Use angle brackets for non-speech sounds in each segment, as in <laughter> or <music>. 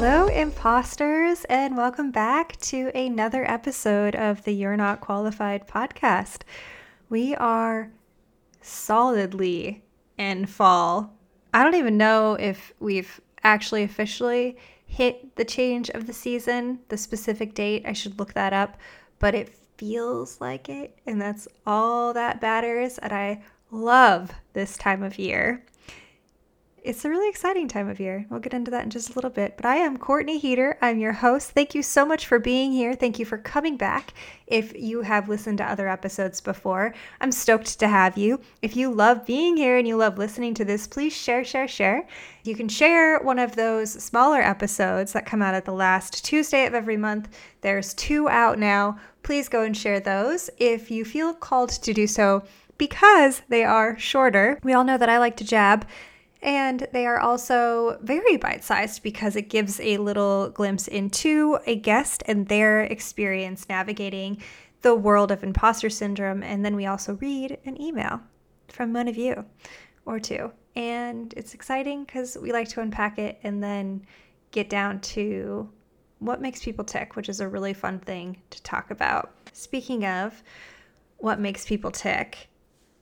Hello, imposters, and welcome back to another episode of the You're Not Qualified podcast. We are solidly in fall. I don't even know if we've actually officially hit the change of the season, the specific date. I should look that up, but it feels like it, and that's all that matters. And I love this time of year it's a really exciting time of year. We'll get into that in just a little bit. But I am Courtney Heater. I'm your host. Thank you so much for being here. Thank you for coming back. If you have listened to other episodes before, I'm stoked to have you. If you love being here and you love listening to this, please share, share, share. You can share one of those smaller episodes that come out at the last Tuesday of every month. There's two out now. Please go and share those if you feel called to do so because they are shorter. We all know that I like to jab. And they are also very bite sized because it gives a little glimpse into a guest and their experience navigating the world of imposter syndrome. And then we also read an email from one of you or two. And it's exciting because we like to unpack it and then get down to what makes people tick, which is a really fun thing to talk about. Speaking of what makes people tick,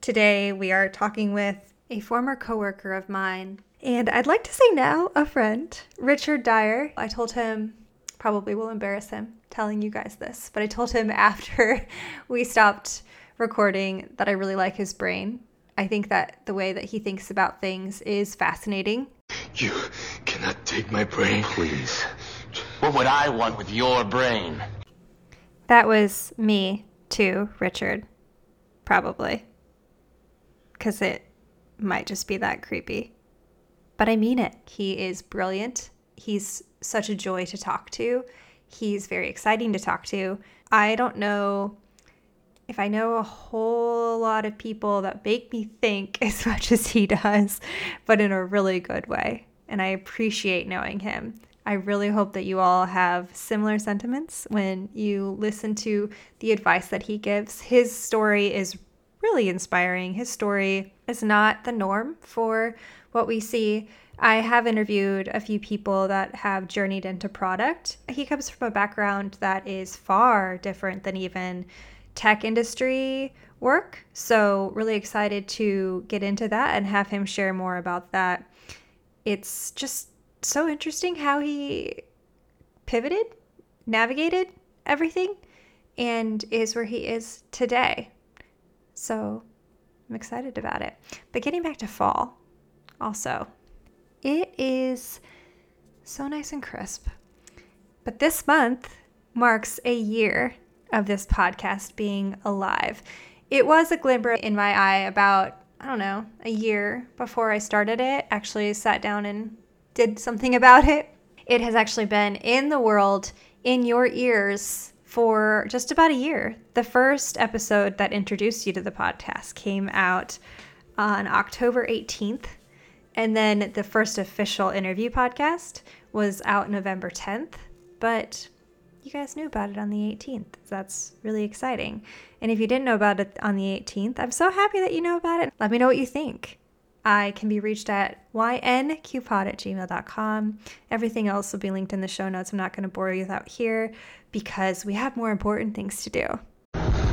today we are talking with a former coworker of mine, and I'd like to say now a friend, Richard Dyer. I told him, probably will embarrass him telling you guys this, but I told him <laughs> after we stopped recording that I really like his brain. I think that the way that he thinks about things is fascinating. You cannot take my brain. Please. What would I want with your brain? That was me, too, Richard. Probably. Because it might just be that creepy. But I mean it. He is brilliant. He's such a joy to talk to. He's very exciting to talk to. I don't know if I know a whole lot of people that make me think <laughs> as much as he does, but in a really good way. And I appreciate knowing him. I really hope that you all have similar sentiments when you listen to the advice that he gives. His story is really inspiring. His story is not the norm for what we see. I have interviewed a few people that have journeyed into product. He comes from a background that is far different than even tech industry work. So, really excited to get into that and have him share more about that. It's just so interesting how he pivoted, navigated everything, and is where he is today. So I'm excited about it. But getting back to fall, also, it is so nice and crisp. But this month marks a year of this podcast being alive. It was a glimmer in my eye about, I don't know, a year before I started it. Actually, sat down and did something <laughs> about it. It has actually been in the world, in your ears, for just about a year. The first episode that introduced you to the podcast came out on October 18th. And then the first official interview podcast was out November 10th. But you guys knew about it on the 18th. That's really exciting. And if you didn't know about it on the 18th, I'm so happy that you know about it. Let me know what you think. I can be reached at ynqpod at gmail.com. Everything else will be linked in the show notes. I'm not going to bore you without here because we have more important things to do.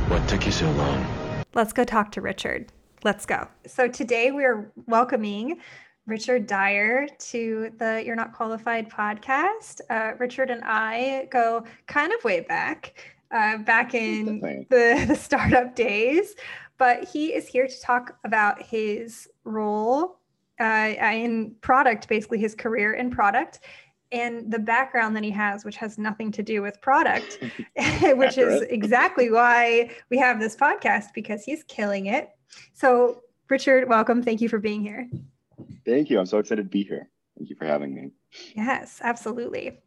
What took you so long? Let's go talk to Richard. Let's go. So today we're welcoming Richard Dyer to the You're Not Qualified podcast. Uh, Richard and I go kind of way back, uh, back in the, <laughs> the startup days but he is here to talk about his role uh, in product, basically his career in product, and the background that he has, which has nothing to do with product, <laughs> <laughs> which is exactly why we have this podcast because he's killing it. So, Richard, welcome. Thank you for being here. Thank you. I'm so excited to be here. Thank you for having me. Yes, absolutely.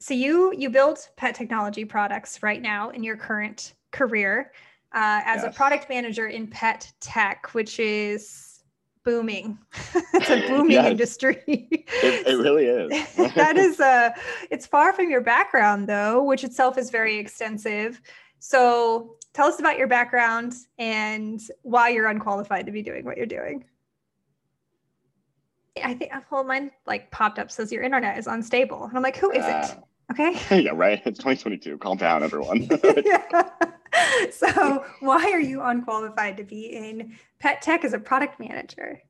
So you you build pet technology products right now in your current career uh, as yes. a product manager in pet tech, which is booming. <laughs> it's a <laughs> booming yes. industry. it, it, <laughs> really is. that is a. Uh, it's far from your background though, which itself is very extensive. So tell us about your background and why you're unqualified to be doing what you're doing. I think a whole mine like popped up says your internet is unstable. And I'm like, who is Uh, it? Okay. yeah, right. It's 2022. Calm down, everyone. Yeah. <laughs> <laughs> so why are you unqualified to be in pet tech as a product manager?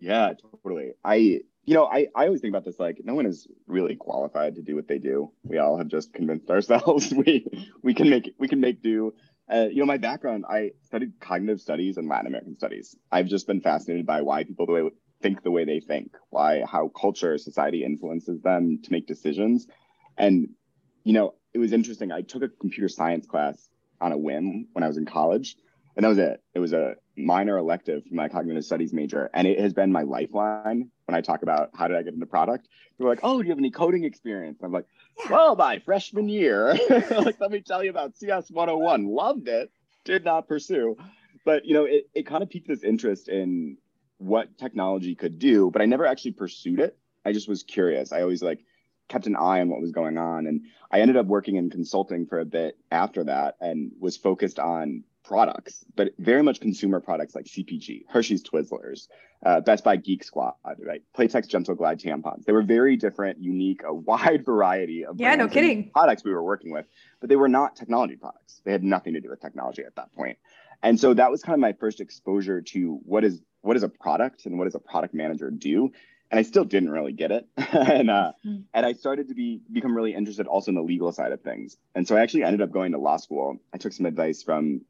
yeah, totally. I, you know, I, I always think about this like no one is really qualified to do what they do. We all have just convinced ourselves <laughs> we we can make we can make do. Uh, you know, my background, I studied cognitive studies and Latin American studies. I've just been fascinated by why people the way, think the way they think, why how culture, society influences them to make decisions. And you know, it was interesting. I took a computer science class on a whim when I was in college, and that was it. It was a minor elective for my cognitive studies major, and it has been my lifeline when I talk about how did I get into product. People are like, "Oh, do you have any coding experience?" I'm like. "Well, my freshman year, <laughs> like let me tell you about CS 101. Loved it, did not pursue, but you know, it it kind of piqued this interest in what technology could do, but I never actually pursued it. I just was curious. I always like kept an eye on what was going on. And I ended up working in consulting for a bit after that and was focused on products, but very much consumer products like CPG, Hershey's Twizzlers, uh, Best Buy Geek Squad, right? Playtex Gentle Glide tampons. They were very different, unique, a wide <laughs> variety of Yeah, no kidding. products we were working with, but they were not technology products. They had nothing to do with technology at that point. And so that was kind of my first exposure to what is what is a product and what does a product manager do and I still didn't really get it. <laughs> and uh, Mhm. and I started to be become really interested also in the legal side of things. And so I actually ended up going to law school. I took some advice from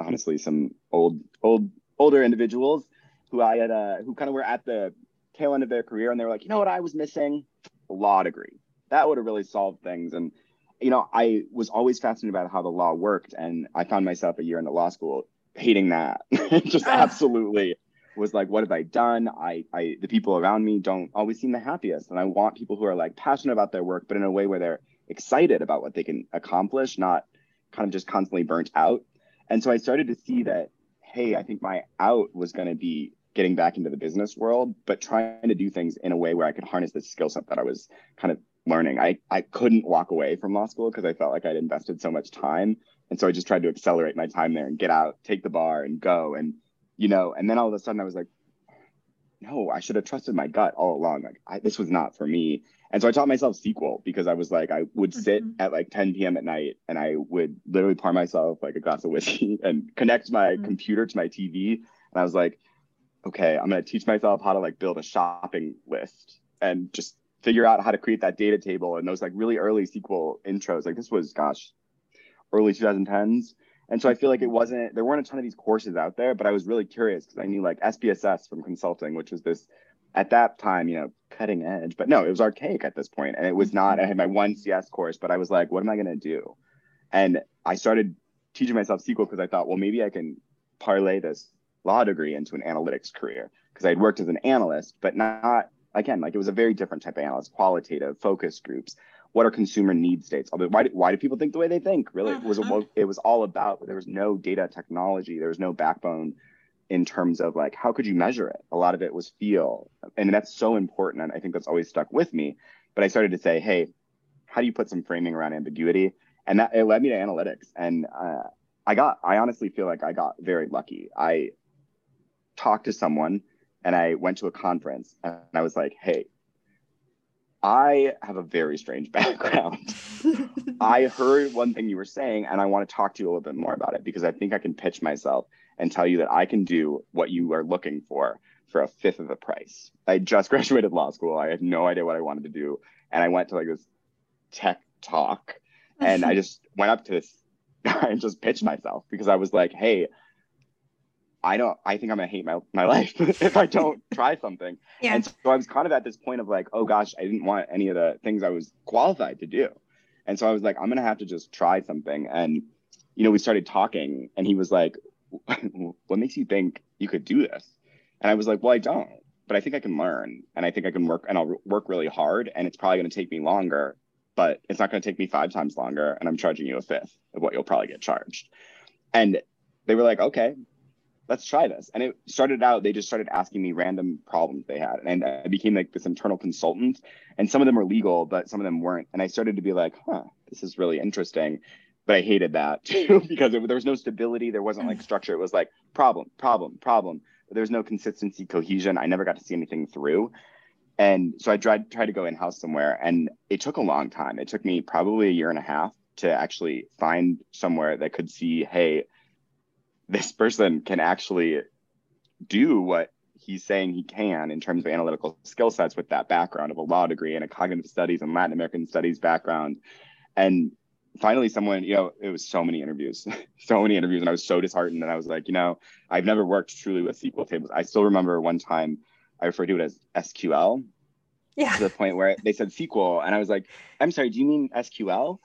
honestly some old old older individuals who I had uh, who kind of were at the tail end of their career, and they were like, you know what, I was missing a law degree. That would have really solved things. And you know, I was always fascinated about how the law worked, and I found myself a year into law school hating that. <laughs> Just absolutely was like, what have I done? I, I, the people around me don't always seem the happiest, and I want people who are like passionate about their work, but in a way where they're excited about what they can accomplish, not kind of just constantly burnt out. And so I started to see that, hey, I think my out was going to be getting back into the business world, but trying to do things in a way where I could harness the skill set that I was kind of learning. I, I couldn't walk away from law school because I felt like I'd invested so much time. And so I just tried to accelerate my time there and get out, take the bar and go. And, you know, and then all of a sudden I was like, no, I should have trusted my gut all along. Like I, this was not for me. And so I taught myself SQL because I was like, I would sit Mhm. at like 10 p.m. at night and I would literally pour myself like a glass of whiskey <laughs> and connect my Mhm. computer to my TV. And I was like, okay, I'm going to teach myself how to like build a shopping list and just figure out how to create that data table and those like really early SQL intros. Like this was, gosh, early 2010s. And so I feel like it wasn't, there weren't a ton of these courses out there, but I was really curious because I knew like SPSS from consulting, which was this at that time, you know, cutting edge, but no, it was archaic at this point, And it was not, I had my one CS course, but I was like, what am I going to do? And I started teaching myself SQL because I thought, well, maybe I can parlay this law degree into an analytics career because I had worked as an analyst, but not, again, like it was a very different type of analyst, qualitative, focus groups. What are consumer need states? Why do, why do people think the way they think? Really, it was Mhm. it was all about. There was no data technology. There was no backbone in terms of like how could you measure it a lot of it was feel and that's so important and i think that's always stuck with me but i started to say hey how do you put some framing around ambiguity and that it led me to analytics and uh, i got i honestly feel like i got very lucky i talked to someone and i went to a conference and i was like hey i have a very strange <laughs> background I heard one thing you were saying, and I want to talk to you a little bit more about it because I think I can pitch myself and tell you that I can do what you are looking for for a fifth of the price. I just <laughs> graduated law school. I had no idea what I wanted to do. And I went to like this tech talk and I <laughs> just went up to this guy and just pitched myself because I was like, hey, I don't, I think I'm going to hate my, my <laughs> life if I don't <laughs> try something. yeah. And so I was kind of at this point of like, oh gosh, I didn't want any of the things I was qualified to do. And so I was like, I'm going to have to just try something. And, you know, we started talking and he was like, <laughs> what makes you think you could do this? And I was like, well, I don't, but I think I can learn and I think I can work and I'll work really hard and it's probably going to take me longer, but it's not going to take me five times longer. And I'm charging you a fifth of what you'll probably get charged. And they were like, okay, let's try this. And it started out, they just started asking me random problems they had. And I became like this internal consultant. And some of them were legal, but some of them weren't. And I started to be like, huh, this is really interesting. But I hated that <laughs> too <laughs> because it, there was no stability. There wasn't like structure. It was like problem, problem, problem. But there was no consistency, cohesion. I never got to see anything through. And so I tried tried to go in house somewhere, and it took a long time. It took me probably a year and a half to actually find somewhere that could see, hey, this person can actually do what he's saying he can in terms of analytical skill sets with that background of a law degree and a cognitive studies and Latin American studies background. And finally, someone, you know, it was so many interviews, <laughs> so many interviews, and I was so disheartened. And I was like, you know, I've never worked truly with SQL tables. I still remember one time I referred to it as SQL. Yeah. To the point where they said SQL, and I was like, I'm sorry, do you mean SQL?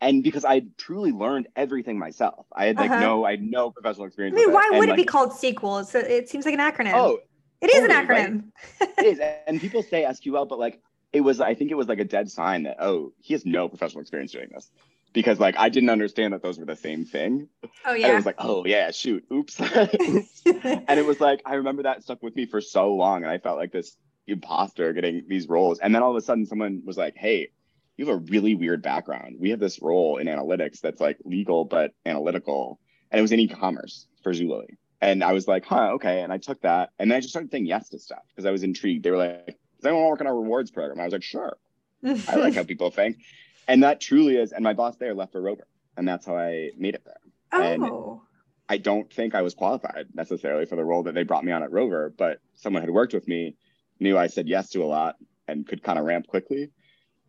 And because I truly learned everything myself, I had like Uh-huh. no, I had no professional experience. I mean, why And, would it be called SQL? A, it seems like an acronym. Oh, it is an totally, right? acronym. it is, <laughs> and people say SQL, but like it was, I think it was like a dead sign that oh, he has no professional experience doing this, because like I didn't understand that those were the same thing, Oh and it was like oh yeah, shoot, oops, oops. <laughs> <laughs> and it was like I remember that stuck with me for so long, and I felt like this imposter getting these roles, and then all of a sudden someone was like, hey. You have a really weird background. We have this role in analytics that's like legal but analytical, and it was in e-commerce for Zulily. And I was like, huh, okay. And I took that, and then I just started saying yes to stuff because I was intrigued. They were like, "Does anyone want to work on our rewards program?" I was like, "Sure." I like <laughs> how people think, and that truly is. And my boss there left for Rover, and that's how I made it there. and- oh. I don't think I was qualified necessarily for the role that they brought me on at Rover, but someone had worked with me, knew I said yes to a lot, and could kind of ramp quickly.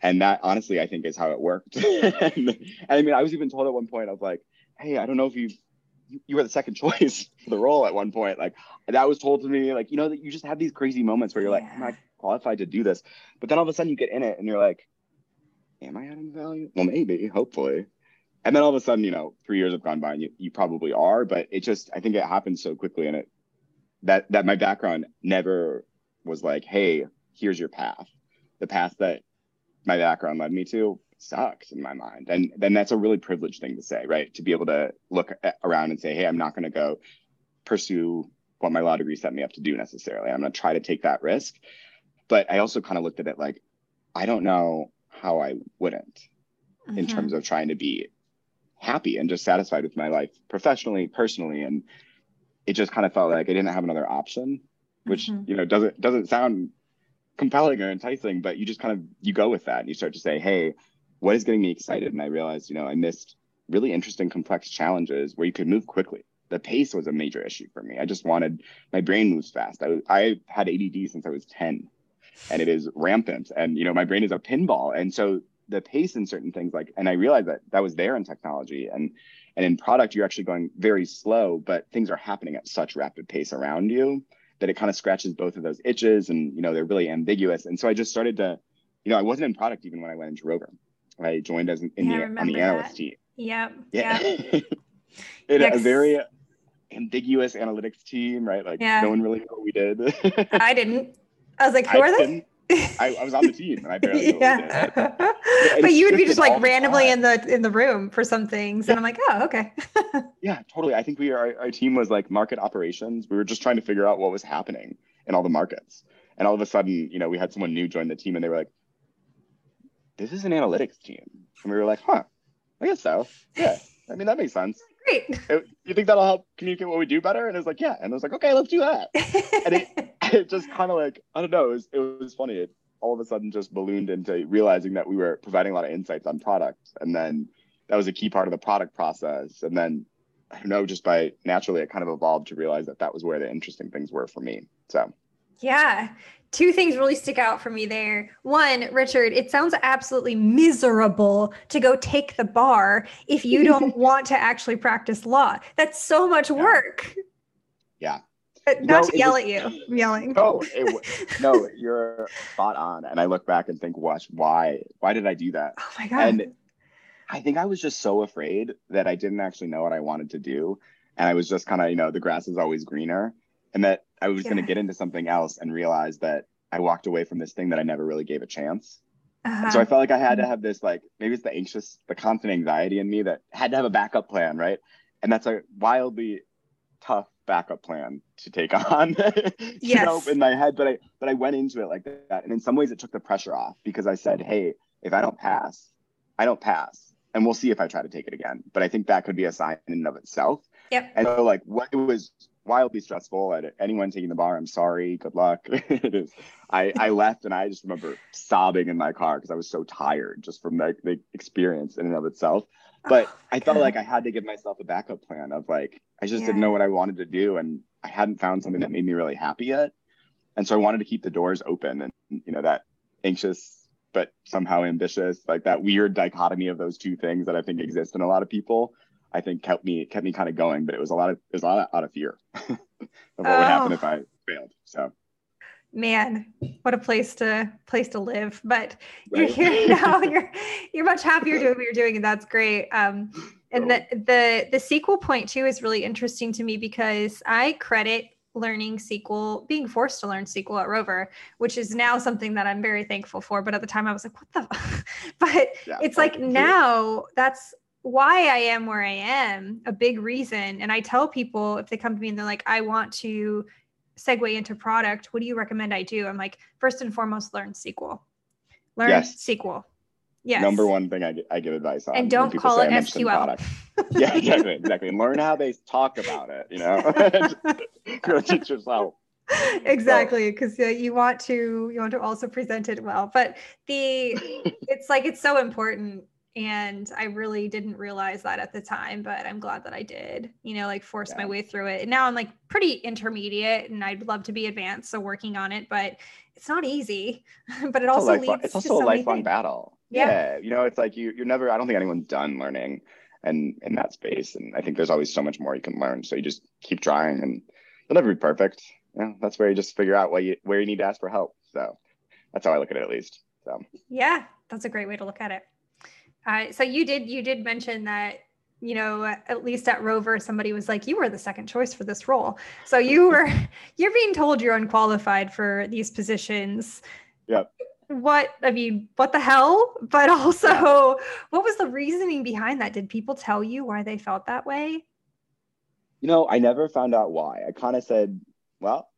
And that honestly, I think is how it worked. <laughs> and, and I mean, I was even told at one point, I was like, hey, I don't know if you you were the second <laughs> choice for the role at one point. Like that was told to me, like, you know, that you just have these crazy moments where you're like, am. I qualified to do this? But then all of a sudden you get in it and you're like, am I adding value? Well, maybe, hopefully. And then all of a sudden, you know, three years have gone by and you, you probably are, but it just, I think it happens so quickly and it, that, that my background never was like, hey, here's your path. The path that my background led me to sucked in my mind. And then that's a really privileged thing to say, right? To be able to look around and say, hey, I'm not going to go pursue what my law degree set me up to do necessarily. I'm going to try to take that risk. But I also kind of looked at it like, I don't know how I wouldn't in Mhm. terms of trying to be happy and just satisfied with my life professionally, personally. And it just kind of felt like I didn't have another option, which, Mhm. you know, doesn't doesn't sound compelling or enticing, but you just kind of you go with that and you start to say, hey, what is getting me excited? And I realized, you know, I missed really interesting, complex challenges where you could move quickly. The pace was a major issue for me. I just wanted my brain moves fast. I, I had ADD since I was 10 and it is rampant. And, you know, my brain is a pinball. And so the pace in certain things like, and I realized that that was there in technology and, and in product, you're actually going very slow, but things are happening at such rapid pace around you that it kind of scratches both of those itches and, you know, they're really ambiguous. And so I just started to, you know, I wasn't in product even when I went into Rover. I joined as an, in Yeah, the, on the remember analyst that. team. Yep. Yeah. Yep. <laughs> in Yeah, a very ambiguous analytics team, right? Like Yeah. no one really knew what we did. I didn't. I was like, <laughs> who I are they? Didn't. I, I was on the team and I barely knew <laughs> what yeah. and <laughs> but you would be just like randomly time. in the in the room for some things, and I'm like, oh, okay. <laughs> Yeah, totally. I think we our, our team was like market operations. We were just trying to figure out what was happening in all the markets. And all of a sudden, you know, we had someone new join the team and they were like, this is an analytics team. And we were like, huh, I guess so. Yeah. I mean, that makes sense. Great. It- you think that'll help communicate what we do better? And it was like, yeah. And I was like, okay, let's do that. And it, <laughs> it just kind of like, I don't know, it was, it was funny. It all of a sudden just ballooned into realizing that we were providing a lot of insights on products. And then that was a key part of the product process. And then I don't know, just by naturally, it kind of evolved to realize that that was where the interesting things were for me. So Yeah. Two things really stick out for me there. One, Richard, it sounds absolutely miserable to go take the bar if you don't <laughs> want to actually practice law. That's so much work. Yeah. Uh, No, Not to yell was- at you. I'm yelling. no, it, <laughs> no, you're spot on. And I look back and think, gosh, why, why did I do that? Oh my God. And I think I was just so afraid that I didn't actually know what I wanted to do. And I was just kind of, you know, the grass is always greener. And that I was going to get into something else and realize that I walked away from this thing that I never really gave a chance. Uh-huh. So I felt like I had to have this, like, maybe it's the anxious, the constant anxiety in me that had to have a backup plan, right? And that's a wildly tough backup plan to take on, <laughs> you know, Yes. in my head. But I, but I went into it like that. And in some ways it took the pressure off because I said, hey, if I don't pass, I don't pass. And we'll see if I try to take it again. But I think that could be a sign in and of itself. Yep. And so like what it was wildly stressful. And anyone taking the bar, I'm sorry. Good luck. it is. <laughs> I I left and I just remember sobbing in my car because I was so tired just from the, the experience in and of itself. But Oh, I felt like I <laughs> had to give myself a backup plan of like I just Yeah. didn't know what I wanted to do and I hadn't found something that made me really happy yet. And so I wanted to keep the doors open and you know that anxious but somehow ambitious, like that weird dichotomy of those two things that I think exist in a lot of people. I think kept me kept me kind of going, but it was a lot of it was a lot of, out of fear <laughs> of what would happen Oh. if I failed. So Man, what a place to place to live. But you're here <laughs> now you're you're much happier doing what you're doing, and that's great. Um and the the the sequel point too is really interesting to me because I credit learning SQL, being forced to learn SQL at Rover, which is now something that I'm very thankful for. But at the time I was like, what the <laughs> but yeah, it's like now that's why I am where I am, a big reason. And I tell people if they come to me and they're like, I want to segue into product, what do you recommend I do? I'm like, first and foremost, learn SQL. Learn Yes. SQL. Yes. number one thing I, I give advice on. And don't call it I'm interested in SQL. yeah, exactly, exactly. And learn how they talk about it. You know, <laughs> go teach yourself. exactly because uh, you want to you want to also present it well but the it's like it's so important and i really didn't realize that at the time but i'm glad that i did you know like force my way through it and now i'm like pretty intermediate and i'd love to be advanced so working on it but it's not easy <laughs> but it also lifelong- leads it's also so a many lifelong battle. Yeah. Yeah. you know, it's like you you're never. I don't think anyone's done learning, and in that space, and I think there's always so much more you can learn. So you just keep trying, and you'll never be perfect. Know, that's where you just figure out what you where you need to ask for help. So that's how I look at it, at least. So Yeah, that's a great way to look at it. Uh, so you did you did mention that you know at least at Rover somebody was like you were the second choice for this role. So you were <laughs> <laughs> you're being told you're unqualified for these positions. Yep. What I mean, what the hell? <laughs> But also, what was the reasoning behind that? Did people tell you why they felt that way? You know, I never found out why. I kind of said, well,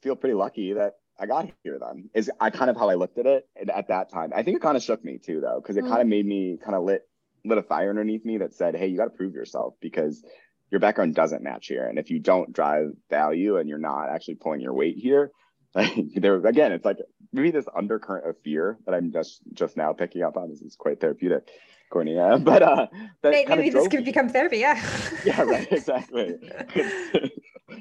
feel pretty lucky that I got here then. Is I kind of how I looked at it at that time. I think it kind of shook me too though, because it Mm. kind of made me kind of lit lit a fire underneath me that said, hey, you got to prove yourself because your background doesn't match here. And if you don't drive value and you're not actually pulling your weight here, <laughs> like there again, it's like maybe this undercurrent of fear that I'm just just now picking up on. This is quite therapeutic, Courtney. Uh, <laughs> but uh that Maybe, maybe this could me become therapy. Yeah. <laughs> yeah right exactly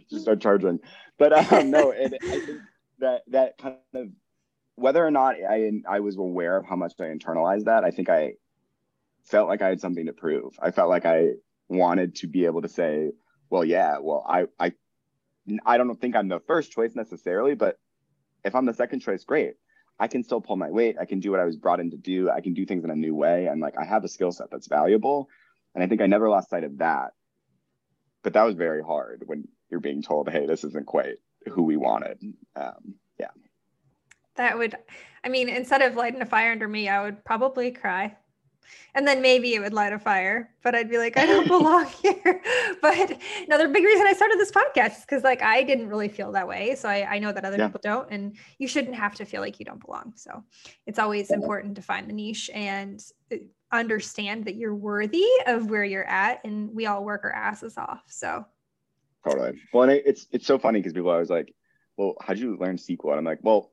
just start charging but um no and i think that that kind of whether or not i i was aware of how much i internalized that i think i felt like i had something to prove. I felt like i wanted to be able to say well yeah well i i i don't think i'm the first choice necessarily but if i'm the second choice great. I can still pull my weight. I can do what i was brought in to do. I can do things in a new way. And like i have a skill set that's valuable. And i think i never lost sight of that. But that was very hard when you're being told, "Hey, this isn't quite who we wanted." Um, yeah, That would, I mean, instead of lighting a fire under me, I would probably cry. And then maybe it would light a fire, but I'd be like, I don't <laughs> belong here. <laughs> But another big reason I started this podcast is because, like, I didn't really feel that way. So I, I know that other Yeah. people don't, and you shouldn't have to feel like you don't belong. So it's always important to find the niche and uh, understand that you're worthy of where you're at. And we all work our asses off. So totally. Well, and it, it's it's so funny because people are always like, "Well, how'd you learn SQL?" And I'm like, "Well,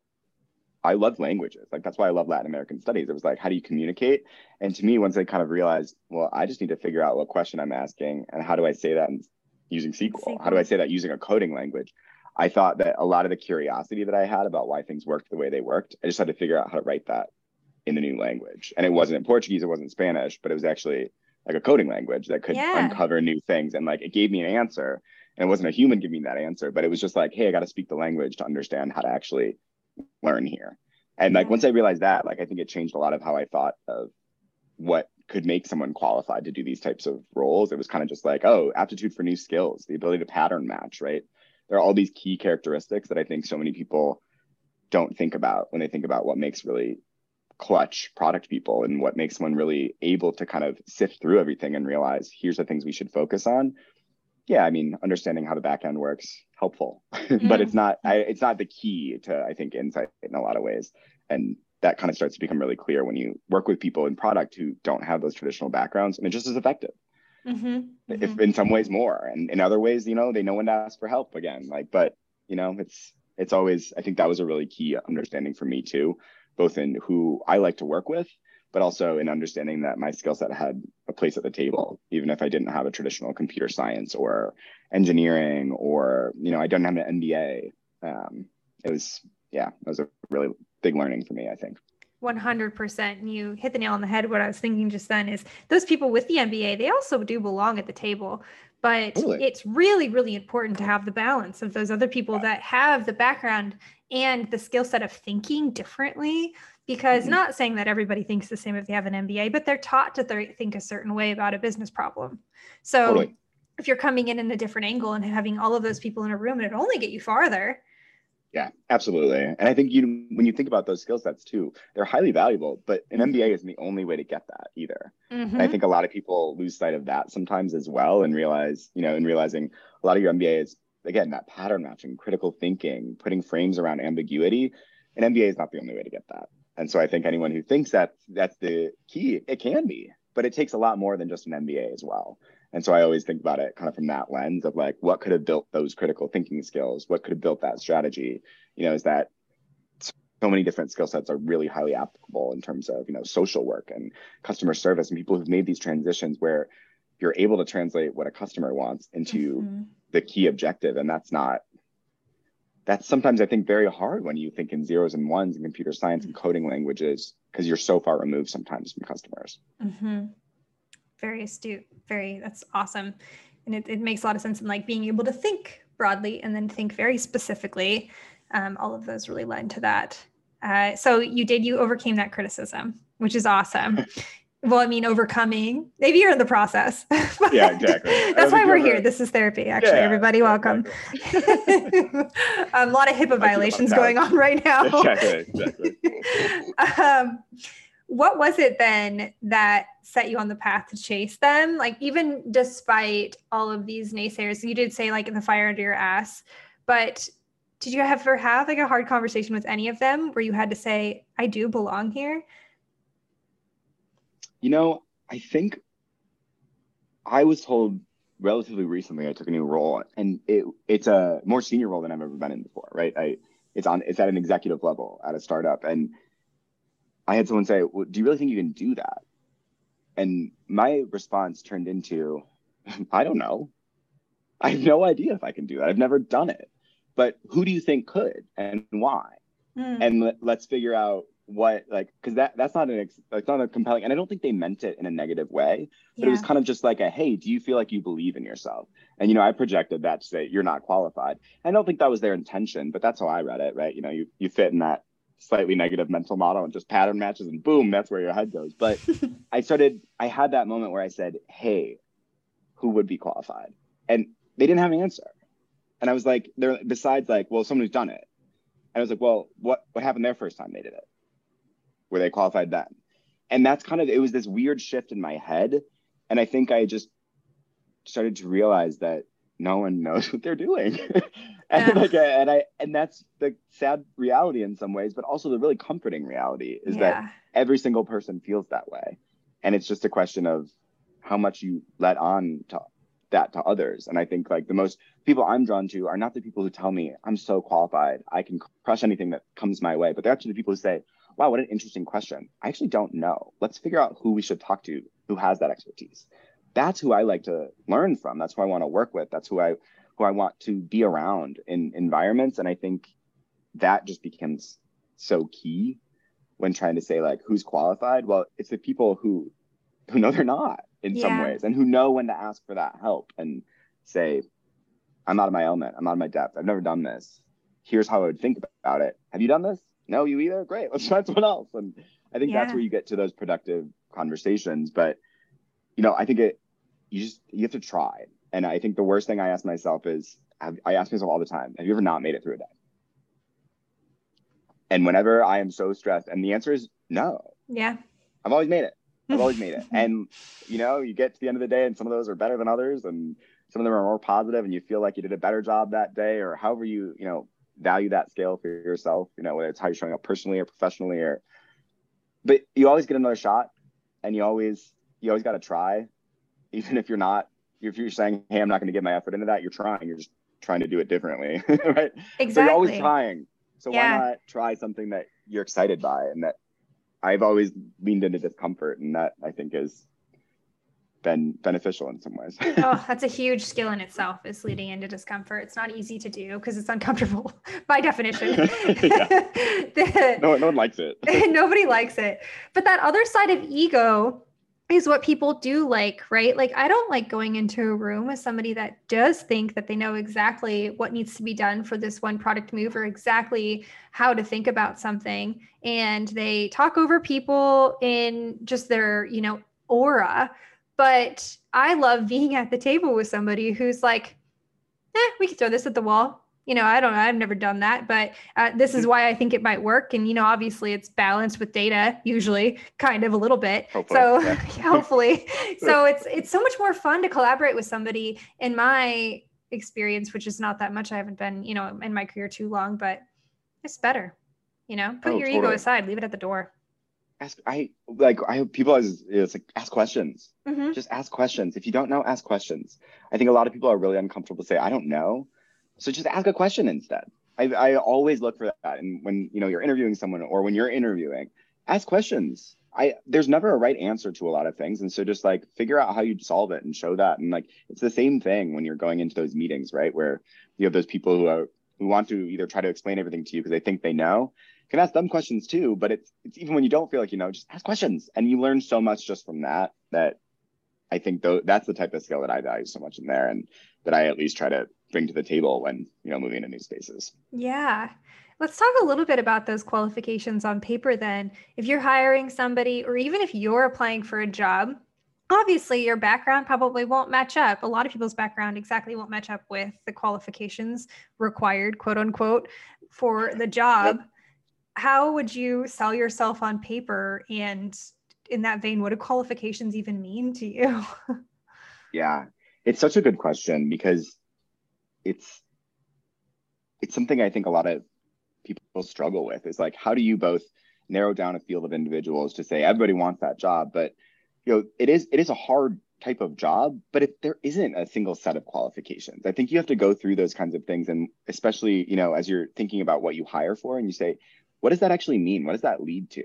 I love languages. Like that's why I love Latin American studies. It was like, how do you communicate?" And to me, once I kind of realized, well, I just need to figure out what question I'm asking and how do I say that in, using SQL? How do I say that using a coding language? I thought that a lot of the curiosity that I had about why things worked the way they worked, I just had to figure out how to write that in the new language. And it wasn't in Portuguese, it wasn't Spanish, but it was actually like a coding language that could Yeah. uncover new things. And like it gave me an answer. And it wasn't a human giving me that answer, but it was just like, hey, I got to speak the language to understand how to actually learn here. And like once I realized that, like I think it changed a lot of how I thought of what could make someone qualified to do these types of roles. It was kind of just like, oh, aptitude for new skills, the ability to pattern match, right? There are all these key characteristics that I think so many people don't think about when they think about what makes really clutch product people and what makes someone really able to kind of sift through everything and realize here's the things we should focus on. Yeah, I mean, understanding how the back end works helpful, <laughs> but it's not I, it's not the key to I think insight in a lot of ways. And that kind of starts to become really clear when you work with people in product who don't have those traditional backgrounds and it just is effective. Mm-hmm. if Mhm. in some ways more and in other ways you know they know when to ask for help again like but you know it's it's always i think that was a really key understanding for me too both in who i like to work with but also in understanding that my skill set had a place at the table even if i didn't have a traditional computer science or engineering or you know i don't have an mba um, it was yeah it was a really big learning for me i think. 100% and you hit the nail on the head. What i was thinking just then is those people with the mba they also do belong at the table but Totally. it's really really important to have the balance of those other people that have the background and the skill set of thinking differently because Mhm. not saying that everybody thinks the same if they have an mba but they're taught to th- think a certain way about a business problem so Totally. if you're coming in in a different angle and having all of those people in a room it'll only get you farther Yeah, absolutely. And I think you when you think about those skill sets too, they're highly valuable, but an MBA isn't the only way to get that either. And I Mhm. think a lot of people lose sight of that sometimes as well and realize, you know, in realizing a lot of your MBA is again that pattern matching, critical thinking, putting frames around ambiguity. An MBA is not the only way to get that. And so I think anyone who thinks that that's the key, it can be, but it takes a lot more than just an MBA as well. And so I always think about it kind of from that lens of like, what could have built those critical thinking skills? What could have built that strategy? You know, is that so many different skill sets are really highly applicable in terms of, you know, social work and customer service and people who've made these transitions where you're able to translate what a customer wants into Mhm. the key objective. And that's not, that's sometimes I think very hard when you think in zeros and ones in computer science and coding languages because you're so far removed sometimes from customers. hmm Very astute. Very, that's awesome. And it, it makes a lot of sense in like being able to think broadly and then think very specifically. Um, all of those really led to that. Uh, so you did, you overcame that criticism, which is awesome. <laughs> well, I mean, overcoming, maybe you're in the process. <laughs> Yeah, exactly. <laughs> That's why we're here. This is therapy, actually. Yeah, Everybody, welcome. exactly. a <laughs> lot of HIPAA violations going on right now. exactly, exactly. um, what was it then that set you on the path to chase them? Like, even despite all of these naysayers, you did say like in the fire under your ass, but did you ever have like a hard conversation with any of them where you had to say, I do belong here? You know, I think I was told relatively recently I took a new role and it it's a more senior role than I've ever been in before, right? I it's on it's at an executive level at a startup and I had someone say, well, "Do you really think you can do that?" And my response turned into, <laughs> "I don't know. I have no idea if I can do that. I've never done it. But who do you think could and why?" Mm, and let, let's figure out what like because that that's not an ex, that's not a compelling and i don't think they meant it in a negative way but it was kind of just like a hey do you feel like you believe in yourself? And you know i projected that to say you're not qualified. I don't think that was their intention but that's how i read it right? You know you you fit in that slightly negative mental model and just pattern matches and boom that's where your head goes. But <laughs> i started i had that moment where i said hey who would be qualified? And they didn't have an answer. And i was like there besides like well someone who's done it. And I was like, well, what what happened their first time they did it? Were they qualified then? And that's kind of it was this weird shift in my head. And I think I just started to realize that no one knows <laughs> what they're doing. <laughs> and Yeah. like uh, and I and that's the sad reality in some ways, but also the really comforting reality is that every single person feels that way. And it's just a question of how much you let on to that to others. And I think like the most people I'm drawn to are not the people who tell me I'm so qualified, I can crush anything that comes my way, but they're actually the people who say, wow, what an interesting question. I actually don't know. Let's figure out who we should talk to who has that expertise. That's who I like to learn from. That's who I want to work with. That's who I who I want to be around in environments. And I think that just becomes so key when trying to say like who's qualified. Well, it's the people who who know they're not in some ways and who know when to ask for that help and say, I'm out of my element. I'm out of my depth. I've never done this. Here's how I would think about it. Have you done this? No, you either? Great. <laughs> Let's try someone else. And I think that's where you get to those productive conversations. But you know, I think it you just you have to try. And I think the worst thing I ask myself is have, I ask myself all the time, have you ever not made it through a day? And whenever I am so stressed, and the answer is no, Yeah. I've always made it. <laughs> I've always made it. And you know, you get to the end of the day and some of those are better than others and some of them are more positive and you feel like you did a better job that day or however you, you know, value that scale for yourself, you know, whether it's how you're showing up personally or professionally or but you always get another shot and you always you always got to try even if you're not if you're saying hey i'm not going to get my effort into that you're trying you're just trying to do it differently <laughs> right Exactly. so you're always trying so Yeah. why not try something that you're excited by and that i've always leaned into discomfort and that i think has been beneficial in some ways <laughs> oh, <laughs> that's a huge skill in itself is leading into discomfort. It's not easy to do because it's uncomfortable <laughs> by definition. The- no, no one likes it nobody likes it. But that other side of ego is what people do like, right? Like, I don't like going into a room with somebody that does think that they know exactly what needs to be done for this one product move or exactly how to think about something. And they talk over people in just their, you know, aura. But I love being at the table with somebody who's like, eh, we could throw this at the wall. You know, I don't know. I've never done that, but uh, this is why I think it might work. And, you know, obviously it's balanced with data, usually kind of a little bit. Hopefully, so yeah. <laughs> hopefully. <laughs> So it's, it's so much more fun to collaborate with somebody in my experience, which is not that much. I haven't been, you know, in my career too long, but it's better, you know, put Oh, your ego aside, leave it at the door. Ask i like i people as it's like ask questions. Mhm. just ask questions. If you don't know ask questions. I think a lot of people are really uncomfortable to say i don't know. So just ask a question instead. I, I always look for that. And when you know you're interviewing someone or when you're interviewing ask questions. I there's never a right answer to a lot of things. And so just like figure out how you'd solve it and show that. And like it's the same thing when you're going into those meetings right? Where you have those people who are who want to either try to explain everything to you because they think they know can ask them questions too but it's it's even when you don't feel like you know just ask questions and you learn so much just from that that i think though that's the type of skill that i value so much in there and that i at least try to bring to the table when you know moving into new spaces Yeah. Let's talk a little bit about those qualifications on paper then. If you're hiring somebody, or even if you're applying for a job, obviously your background probably won't match up. A lot of people's background exactly won't match up with the qualifications required, quote unquote, for the job. How would you sell yourself on paper? And in that vein, what do qualifications even mean to you? <laughs> yeah it's such a good question because it's it's something i think a lot of people struggle with is like how do you both narrow down a field of individuals to say everybody wants that job but you know it is it is a hard type of job but if there isn't a single set of qualifications i think you have to go through those kinds of things and especially you know as you're thinking about what you hire for and you say what does that actually mean? What does that lead to?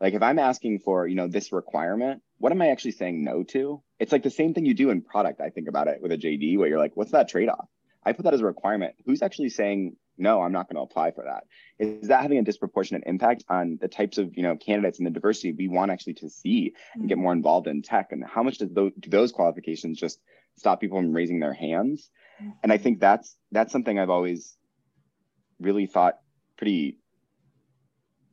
Like if i'm asking for you know this requirement what am i actually saying no to? It's like the same thing you do in product i think about it with a jd where you're like what's that trade-off? I put that as a requirement. Who's actually saying no i'm not going to apply for that? Is that having a disproportionate impact on the types of you know candidates and the diversity we want actually to see and get mm. more involved in tech? And how much does those, do those qualifications just stop people from raising their hands? Mm. And i think that's that's something i've always really thought pretty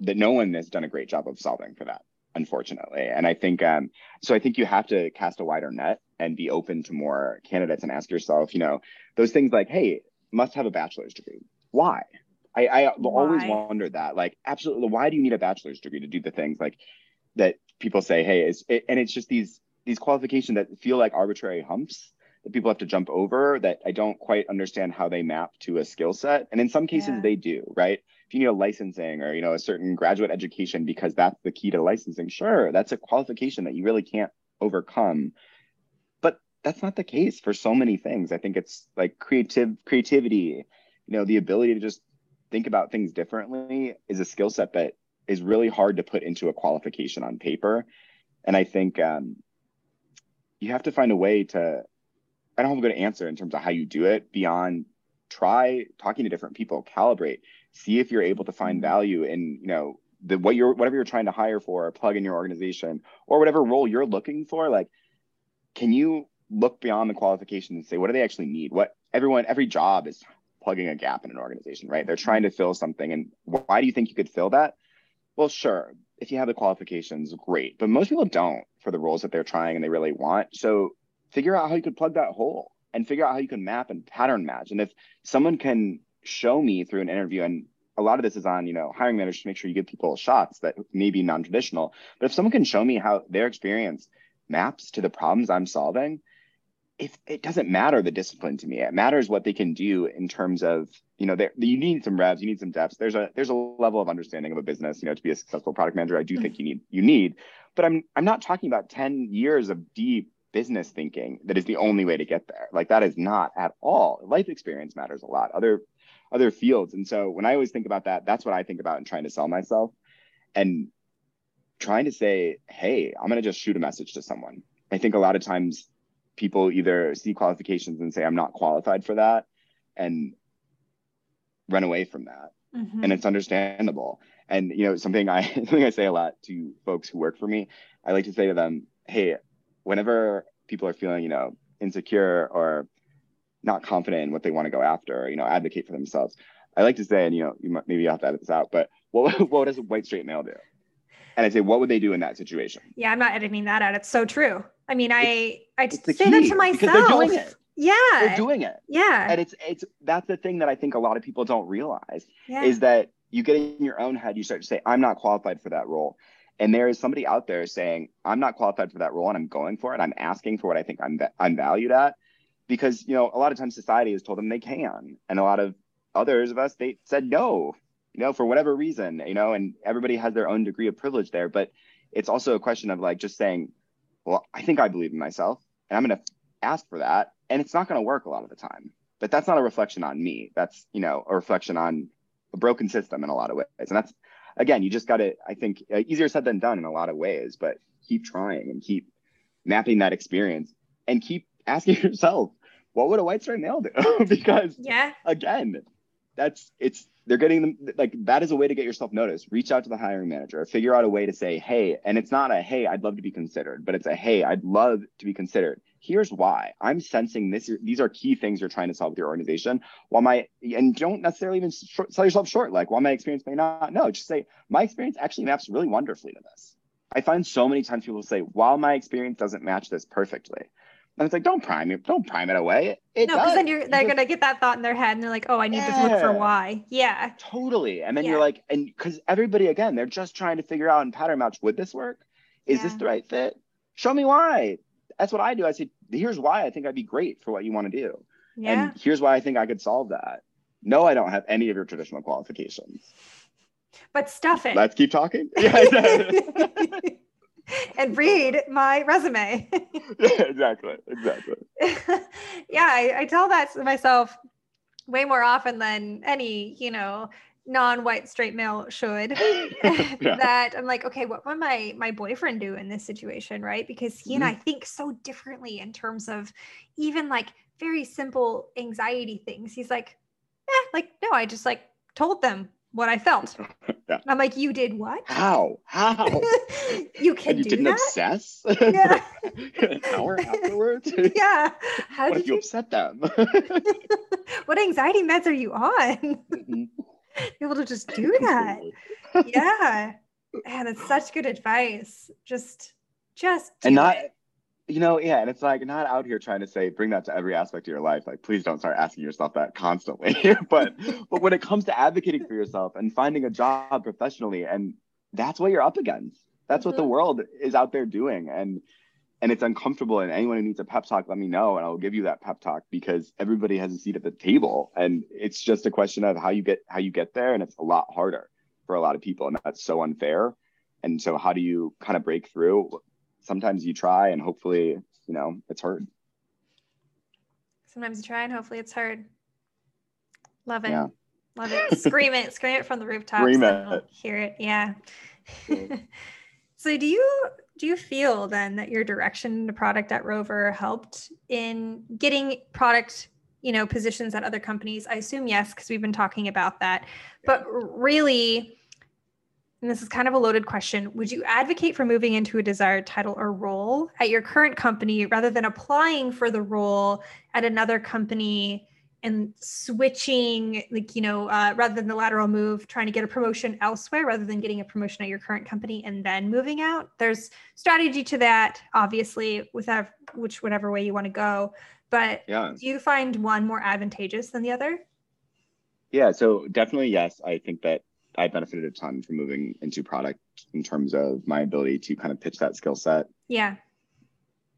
that no one has done a great job of solving for that unfortunately. And i think um so i think you have to cast a wider net and be open to more candidates and ask yourself you know those things like hey must have a bachelor's degree. Why? I i always Why? wondered that like absolutely why do you need a bachelor's degree to do the things like that people say hey is it, and it's just these these qualifications that feel like arbitrary humps that people have to jump over that i don't quite understand how they map to a skill set. And in some cases Yeah. they do right? If you need a licensing or you know a certain graduate education because that's the key to licensing sure that's a qualification that you really can't overcome. But that's not the case for so many things. I think it's like creative creativity you know the ability to just think about things differently is a skill set that is really hard to put into a qualification on paper. And i think um, you have to find a way to i don't have a good answer in terms of how you do it beyond try talking to different people calibrate see if you're able to find mm-hmm. value in you know the what you're whatever you're trying to hire for or plug in your organization or whatever role you're looking for like can you look beyond the qualifications and say what do they actually need? What everyone every job is plugging a gap in an organization right? They're trying to mm-hmm. fill something. And why do you think you could fill that? Well sure if you have the qualifications great. But most people don't for the roles that they're trying and they really want. So figure out how you could plug that hole and figure out how you can map and pattern match. And if someone can show me through an interview and a lot of this is on you know hiring managers to make sure you give people shots that may be non-traditional but if someone can show me how their experience maps to the problems i'm solving if it doesn't matter the discipline to me. It matters what they can do in terms of you know there you need some revs you need some depths. There's a there's a level of understanding of a business you know to be a successful product manager i do mm-hmm. think you need you need but i'm i'm not talking about 10 years of deep business thinking that is the only way to get there. Like that is not at all. Life experience matters a lot. Other other fields. And so when I always think about that, that's what I think about in trying to sell myself and trying to say, hey, I'm going to just shoot a message to someone. I think a lot of times people either see qualifications and say, I'm not qualified for that and run away from that. Mm-hmm. And it's understandable. And you know, something I <laughs> something I say a lot to folks who work for me, I like to say to them, hey, whenever people are feeling, you know, insecure or not confident in what they want to go after, or, you know, advocate for themselves. I like to say, and you know, you might, maybe you have to edit this out, but what <laughs> what does a white straight male do? And I say, what would they do in that situation? Yeah, I'm not editing that out. It's so true. I mean, I I just say that to myself. They're doing it. Yeah, they're doing it. Yeah, and it's it's that's the thing that I think a lot of people don't realize yeah. is that you get in your own head, you start to say, I'm not qualified for that role. And there is somebody out there saying, I'm not qualified for that role and I'm going for it. I'm asking for what I think I'm, I'm valued at because, you know, a lot of times society has told them they can. And a lot of others of us, they said no, you know, for whatever reason, you know, and everybody has their own degree of privilege there. But it's also a question of like just saying, well, I think I believe in myself and I'm going to ask for that. And it's not going to work a lot of the time. But that's not a reflection on me. That's, you know, a reflection on a broken system in a lot of ways. And that's again, you just got to, I think, uh, easier said than done in a lot of ways, but keep trying and keep mapping that experience and keep asking <laughs> yourself, what would a white straight male do? <laughs> because yeah, again, that's it's they're getting them like that is a way to get yourself noticed. Reach out to the hiring manager, figure out a way to say, hey, and it's not a hey, I'd love to be considered, but it's a hey, I'd love to be considered here's why. I'm sensing this these are key things you're trying to solve with your organization. While my and don't necessarily even short, sell yourself short. Like while my experience may not no just say my experience actually maps really wonderfully to this. I find so many times people say while my experience doesn't match this perfectly. And it's like don't prime it don't prime it away. It no because then you're they're gonna get that thought in their head and they're like oh i need yeah, to look for why. Yeah. Totally. And then yeah. you're like and because everybody again they're just trying to figure out and pattern match would this work? Is yeah. this the right fit? Show me why that's what I do. I say, here's why I think I'd be great for what you want to do. Yeah. And here's why I think I could solve that. No, I don't have any of your traditional qualifications. But stuff it. Let's keep talking. <laughs> Yeah, <laughs> and read my resume. <laughs> yeah, exactly. Exactly. yeah, I, I tell that to myself way more often than any, you know, non-white straight male should <laughs> <laughs> yeah. that i'm like okay what would my my boyfriend do in this situation right? Because he mm-hmm. and i think so differently in terms of even like very simple anxiety things. He's like eh, like no i just like told them what i felt. <laughs> Yeah. i'm like you did what? How? How? You can and you do didn't that? obsess? Yeah. An hour afterwards? Yeah. How what did if you, you upset them? What anxiety meds are you on? Mm-hmm <laughs> able to just do that. yeah. And it's such good advice. Just, just, and not, it. you know, yeah. And it's like not out here trying to say, bring that to every aspect of your life. Like, please don't start asking yourself that constantly. <laughs> but, but when it comes to advocating for yourself and finding a job professionally, and that's what you're up against. That's mm-hmm. what the mm-hmm. world is out there doing. And, and it's uncomfortable and anyone who needs a pep talk let me know and i'll give you that pep talk because everybody has a seat at the table and it's just a question of how you get how you get there and it's a lot harder for a lot of people and that's so unfair. And so how do you kind of break through? Sometimes you try and hopefully you know it's hard. Sometimes you try and hopefully it's hard. Love it. Yeah. love it. <laughs> Scream it. Scream it from the rooftops scream it. hear it. Yeah. <laughs> So do you do you feel then that your direction to product at Rover helped in getting product, you know, positions at other companies? I assume yes, because we've been talking about that. But really, and this is kind of a loaded question, would you advocate for moving into a desired title or role at your current company rather than applying for the role at another company and switching like you know uh, rather than the lateral move trying to get a promotion elsewhere rather than getting a promotion at your current company and then moving out. There's strategy to that obviously without which whatever way you want to go. But yeah. do you find one more advantageous than the other? Yeah so definitely yes. I think that i benefited a ton from moving into product in terms of my ability to kind of pitch that skill set. Yeah.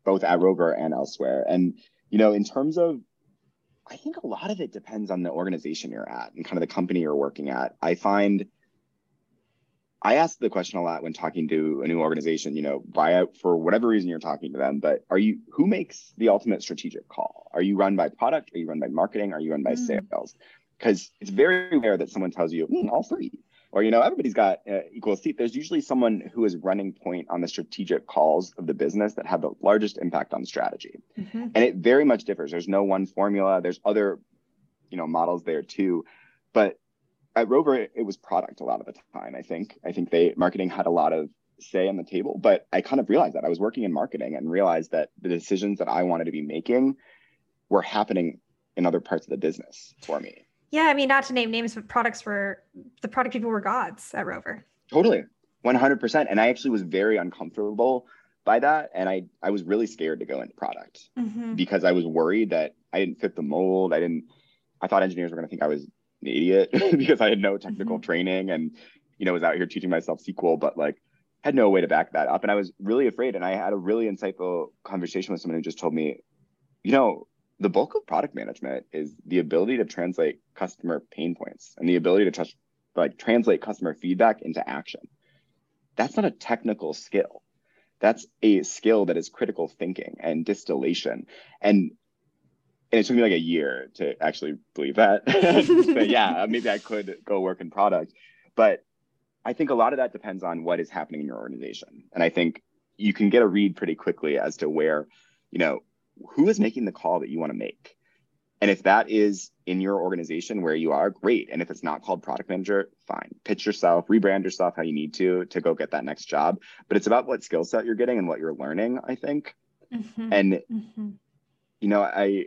Both at rover and elsewhere. And you know in terms of I think a lot of it depends on the organization you're at and kind of the company you're working at. I find I ask the question a lot when talking to a new organization, you know, by for whatever reason you're talking to them, but are you who makes the ultimate strategic call? Are you run by product? Are you run by marketing? Are you run by mm. sales? Because it's very rare that someone tells you mm, all three, or you know, everybody's got uh, equal seat. There's usually someone who is running point on the strategic calls of the business that have the largest impact on strategy, mm-hmm. and it very much differs. There's no one formula. There's other, you know, models there too, but at Rover, it was product a lot of the time. I think I think they marketing had a lot of say on the table, but I kind of realized that I was working in marketing and realized that the decisions that I wanted to be making were happening in other parts of the business for me. Yeah, I mean, not to name names, but products were the product people were gods at Rover. Totally, one hundred percent. And I actually was very uncomfortable by that, and I I was really scared to go into product mm-hmm. because I was worried that I didn't fit the mold. I didn't. I thought engineers were going to think I was an idiot <laughs> because I had no technical mm-hmm. training and you know was out here teaching myself SQL, but like had no way to back that up, and I was really afraid. And I had a really insightful conversation with someone who just told me, you know, the bulk of product management is the ability to translate customer pain points and the ability to touch, like translate customer feedback into action. That's not a technical skill. That's a skill that is critical thinking and distillation. And and it took me like a year to actually believe that. <laughs> but <laughs> yeah, maybe I could go work in product. But I think a lot of that depends on what is happening in your organization. And I think you can get a read pretty quickly as to where, you know, who is making the call that you want to make. And if that is in your organization where you are, great. And if it's not called product manager, fine. Pitch yourself, rebrand yourself how you need to to go get that next job. But it's about what skill set you're getting and what you're learning, I think. Mm-hmm. And mm-hmm. you know, I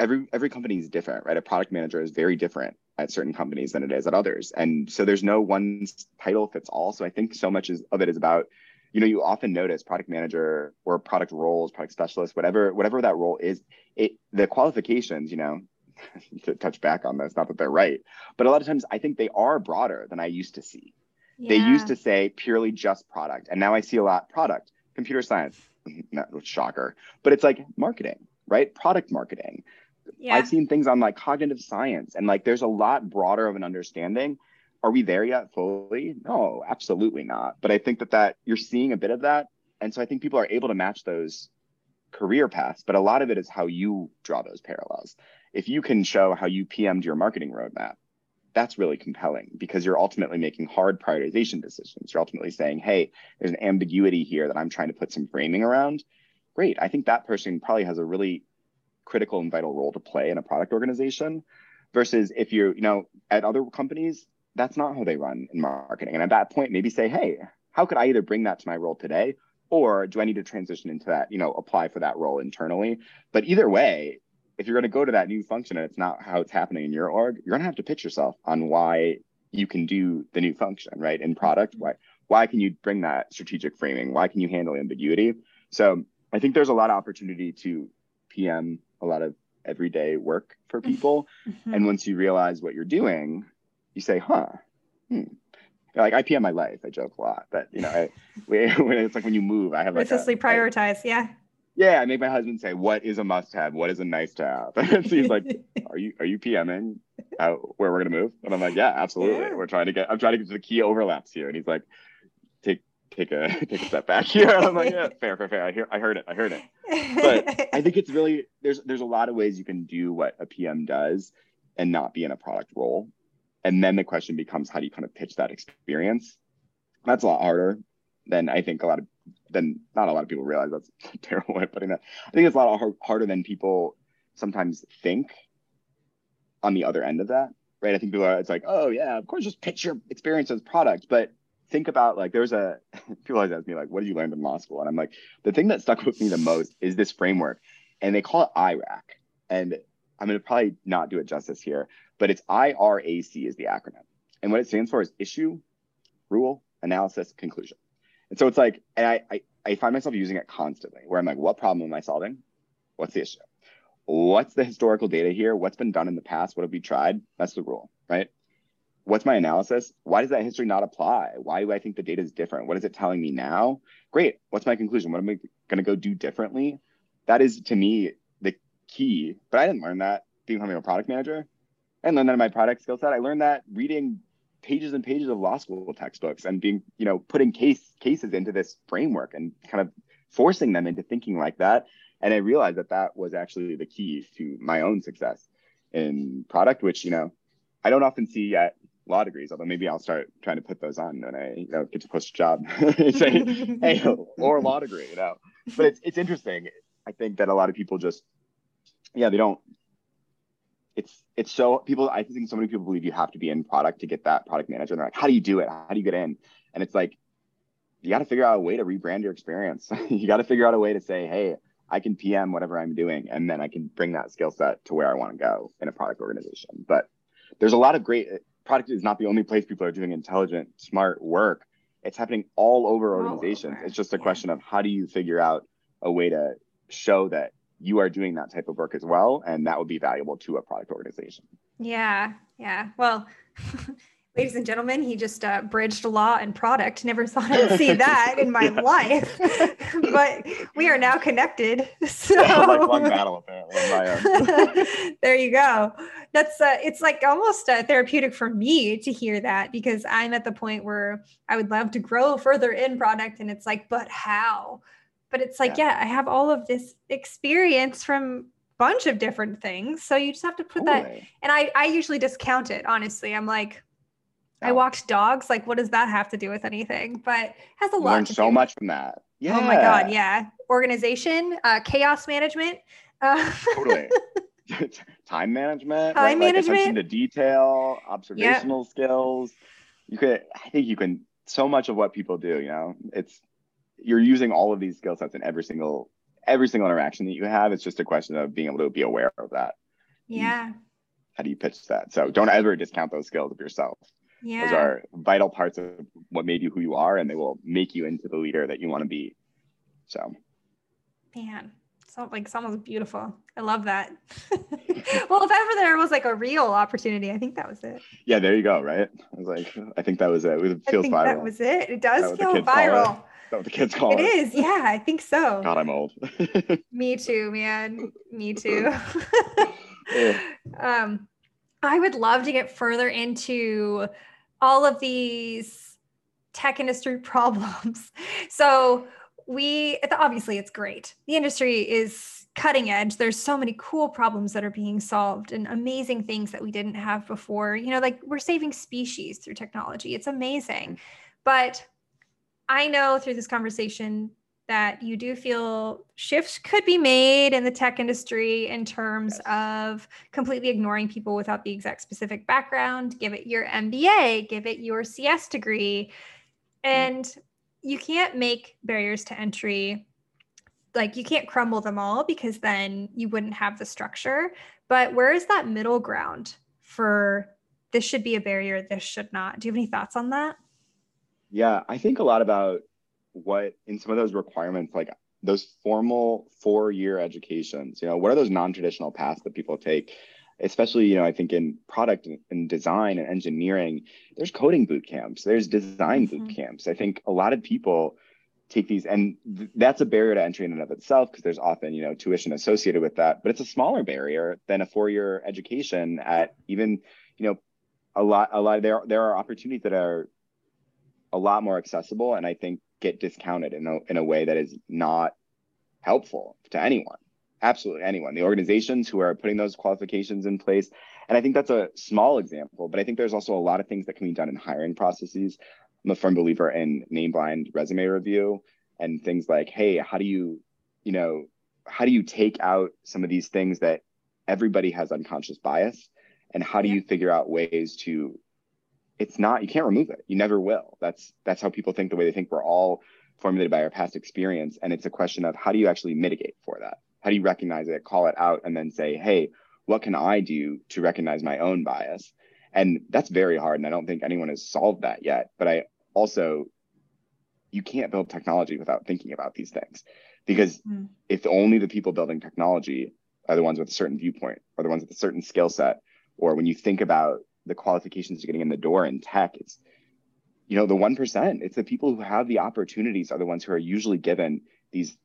every every company is different, right? A product manager is very different at certain companies than it is at others, and so there's no one title fits all. So I think so much is, of it is about, you know, you often notice product manager or product roles, product specialist, whatever whatever that role is, it the qualifications, you know, <laughs> to touch back on this, not that they're right, but a lot of times I think they are broader than I used to see. Yeah. They used to say purely just product, and now I see a lot product, computer science, <laughs> not shocker, but it's like marketing, right? Product marketing, yeah. I've seen things on like cognitive science and like there's a lot broader of an understanding. Are we there yet fully? No, absolutely not. But I think that that you're seeing a bit of that. And so I think people are able to match those career paths, but a lot of it is how you draw those parallels. If you can show how you PM'd your marketing roadmap, that's really compelling because you're ultimately making hard prioritization decisions. You're ultimately saying, hey, there's an ambiguity here that I'm trying to put some framing around. Great. I think that person probably has a really critical and vital role to play in a product organization versus if you're you know at other companies that's not how they run in marketing and at that point maybe say hey how could i either bring that to my role today or do i need to transition into that you know apply for that role internally but either way if you're going to go to that new function and it's not how it's happening in your org you're going to have to pitch yourself on why you can do the new function right in product why why can you bring that strategic framing why can you handle ambiguity so i think there's a lot of opportunity to pm a lot of everyday work for mm-hmm. people. Mm-hmm. And once you realize what you're doing, you say, huh, hmm. Like I PM my life. I joke a lot, but you know, I, <laughs> when it's like when you move, I have like a, prioritize. I, yeah. Yeah, I make my husband say, "What is a must-have? What is a nice-to-have?" <laughs> and so he's like, <laughs> "Are you are you PMing out where we're gonna move?" And I'm like, "Yeah, absolutely. Yeah. We're trying to get. I'm trying to get to the key overlaps here." And he's like, take a take a step back here. I'm like, yeah, fair, fair, fair. I hear, I heard it, I heard it. But I think it's really there's there's a lot of ways you can do what a PM does and not be in a product role. And then the question becomes, how do you kind of pitch that experience? That's a lot harder than I think a lot of than not a lot of people realize. That's <laughs> a terrible way of putting that. I think it's a lot harder than people sometimes think on the other end of that right? I think people are, it's like, oh yeah, of course, just pitch your experience as product. But think about like there's a <laughs> people always ask me like what did you learn in law school and i'm like the thing that stuck with me the most is this framework and they call it irac and i'm going to probably not do it justice here but it's irac is the acronym and what it stands for is issue rule analysis conclusion and so it's like and I, I i find myself using it constantly where i'm like what problem am i solving what's the issue what's the historical data here what's been done in the past what have we tried that's the rule right what's my analysis? Why does that history not apply? Why do I think the data is different? What is it telling me now? Great. What's my conclusion? What am I going to go do differently? That is to me the key. But I didn't learn that becoming a product manager. Didn't learn that in my product skill set. I learned that reading pages and pages of law school textbooks and being, you know, putting case cases into this framework and kind of forcing them into thinking like that. And I realized that that was actually the key to my own success in product, which, you know, I don't often see at law degrees, although maybe I'll start trying to put those on when I, you know, get to post a job, <laughs> say, hey, or law degree, you know. But it's it's interesting. I think that a lot of people just, yeah, they don't. It's it's so people. I think so many people believe you have to be in product to get that product manager. And they're like, how do you do it? How do you get in? And it's like, you got to figure out a way to rebrand your experience. <laughs> you got to figure out a way to say, hey, I can PM whatever I'm doing, and then I can bring that skill set to where I want to go in a product organization. But there's a lot of great product is not the only place people are doing intelligent, smart work. It's happening all over organizations. All over. It's just a yeah. question of how do you figure out a way to show that you are doing that type of work as well, and that would be valuable to a product organization. Yeah, yeah. Well, <laughs> ladies and gentlemen, he just uh, bridged law and product. Never thought I'd see <laughs> that in my life, <laughs> but we are now connected. So lifelong battle, apparently. there you go. That's uh, it's like almost uh, therapeutic for me to hear that because I'm at the point where I would love to grow further in product, and it's like, but how? But it's like, yeah, yeah I have all of this experience from bunch of different things. So you just have to put totally. that. And I, I usually discount it. Honestly, I'm like, I walked dogs. Like, what does that have to do with anything? But has a lot. Learned so do. much from that. Yeah. Oh my god. Yeah. Organization, uh, chaos management. Uh, <laughs> totally. <laughs> Time management. Time right? management. Like attention to detail, observational yep. skills. You could. I think you can. So much of what people do. You know, it's you're using all of these skill sets in every single every single interaction that you have. It's just a question of being able to be aware of that. Yeah. How do you pitch that? So don't ever discount those skills of yourself. Yeah. Those are vital parts of what made you who you are, and they will make you into the leader that you want to be. So, man, so like sounds beautiful. I love that. <laughs> well, if ever there was like a real opportunity, I think that was it. Yeah, there you go. Right. I was like, I think that was it. It feels viral. That was it. It does feel viral. That what the kids call it. It is. Yeah, I think so. God, I'm old. <laughs> Me too, man. Me <laughs> too. Um, I would love to get further into all of these tech industry <laughs> problems. So we obviously it's great. The industry is cutting edge. There's so many cool problems that are being solved and amazing things that we didn't have before. You know, like we're saving species through technology. It's amazing. But I know through this conversation that you do feel shifts could be made in the tech industry in terms of completely ignoring people without the exact specific background. Give it your MBA, give it your CS degree. Mm-hmm. And you can't make barriers to entry like you can't crumble them all because then you wouldn't have the structure. But where is that middle ground for this should be a barrier, this should not? Do you have any thoughts on that? Yeah, I think a lot about what in some of those requirements, like those formal four year educations, you know, what are those non traditional paths that people take? Especially, you know, I think in product and design and engineering, there's coding boot camps, there's design mm-hmm. boot camps. I think a lot of people take these and th- that's a barrier to entry in and of itself because there's often you know tuition associated with that but it's a smaller barrier than a four-year education at even you know a lot a lot there there are opportunities that are a lot more accessible and i think get discounted in a, in a way that is not helpful to anyone absolutely anyone. The organizations who are putting those qualifications in place and i think that's a small example but i think there's also a lot of things that can be done in hiring processes. I'm a firm believer in name blind resume review and things like hey how do you you know how do you take out some of these things that everybody has unconscious bias? And how do you figure out ways to it's not you can't remove it. You never will. That's that's how people think the way they think. We're all formulated by our past experience. And it's a question of how do you actually mitigate for that? How do you recognize it call it out and then say hey what can i do to recognize my own bias? And that's very hard and i don't think anyone has solved that yet. But i also you can't build technology without thinking about these things. Because mm. if only the people building technology are the ones with a certain viewpoint or the ones with a certain skill set or when you think about the qualifications you're getting in the door in tech it's you know the 1% it's the people who have the opportunities are the ones who are usually given these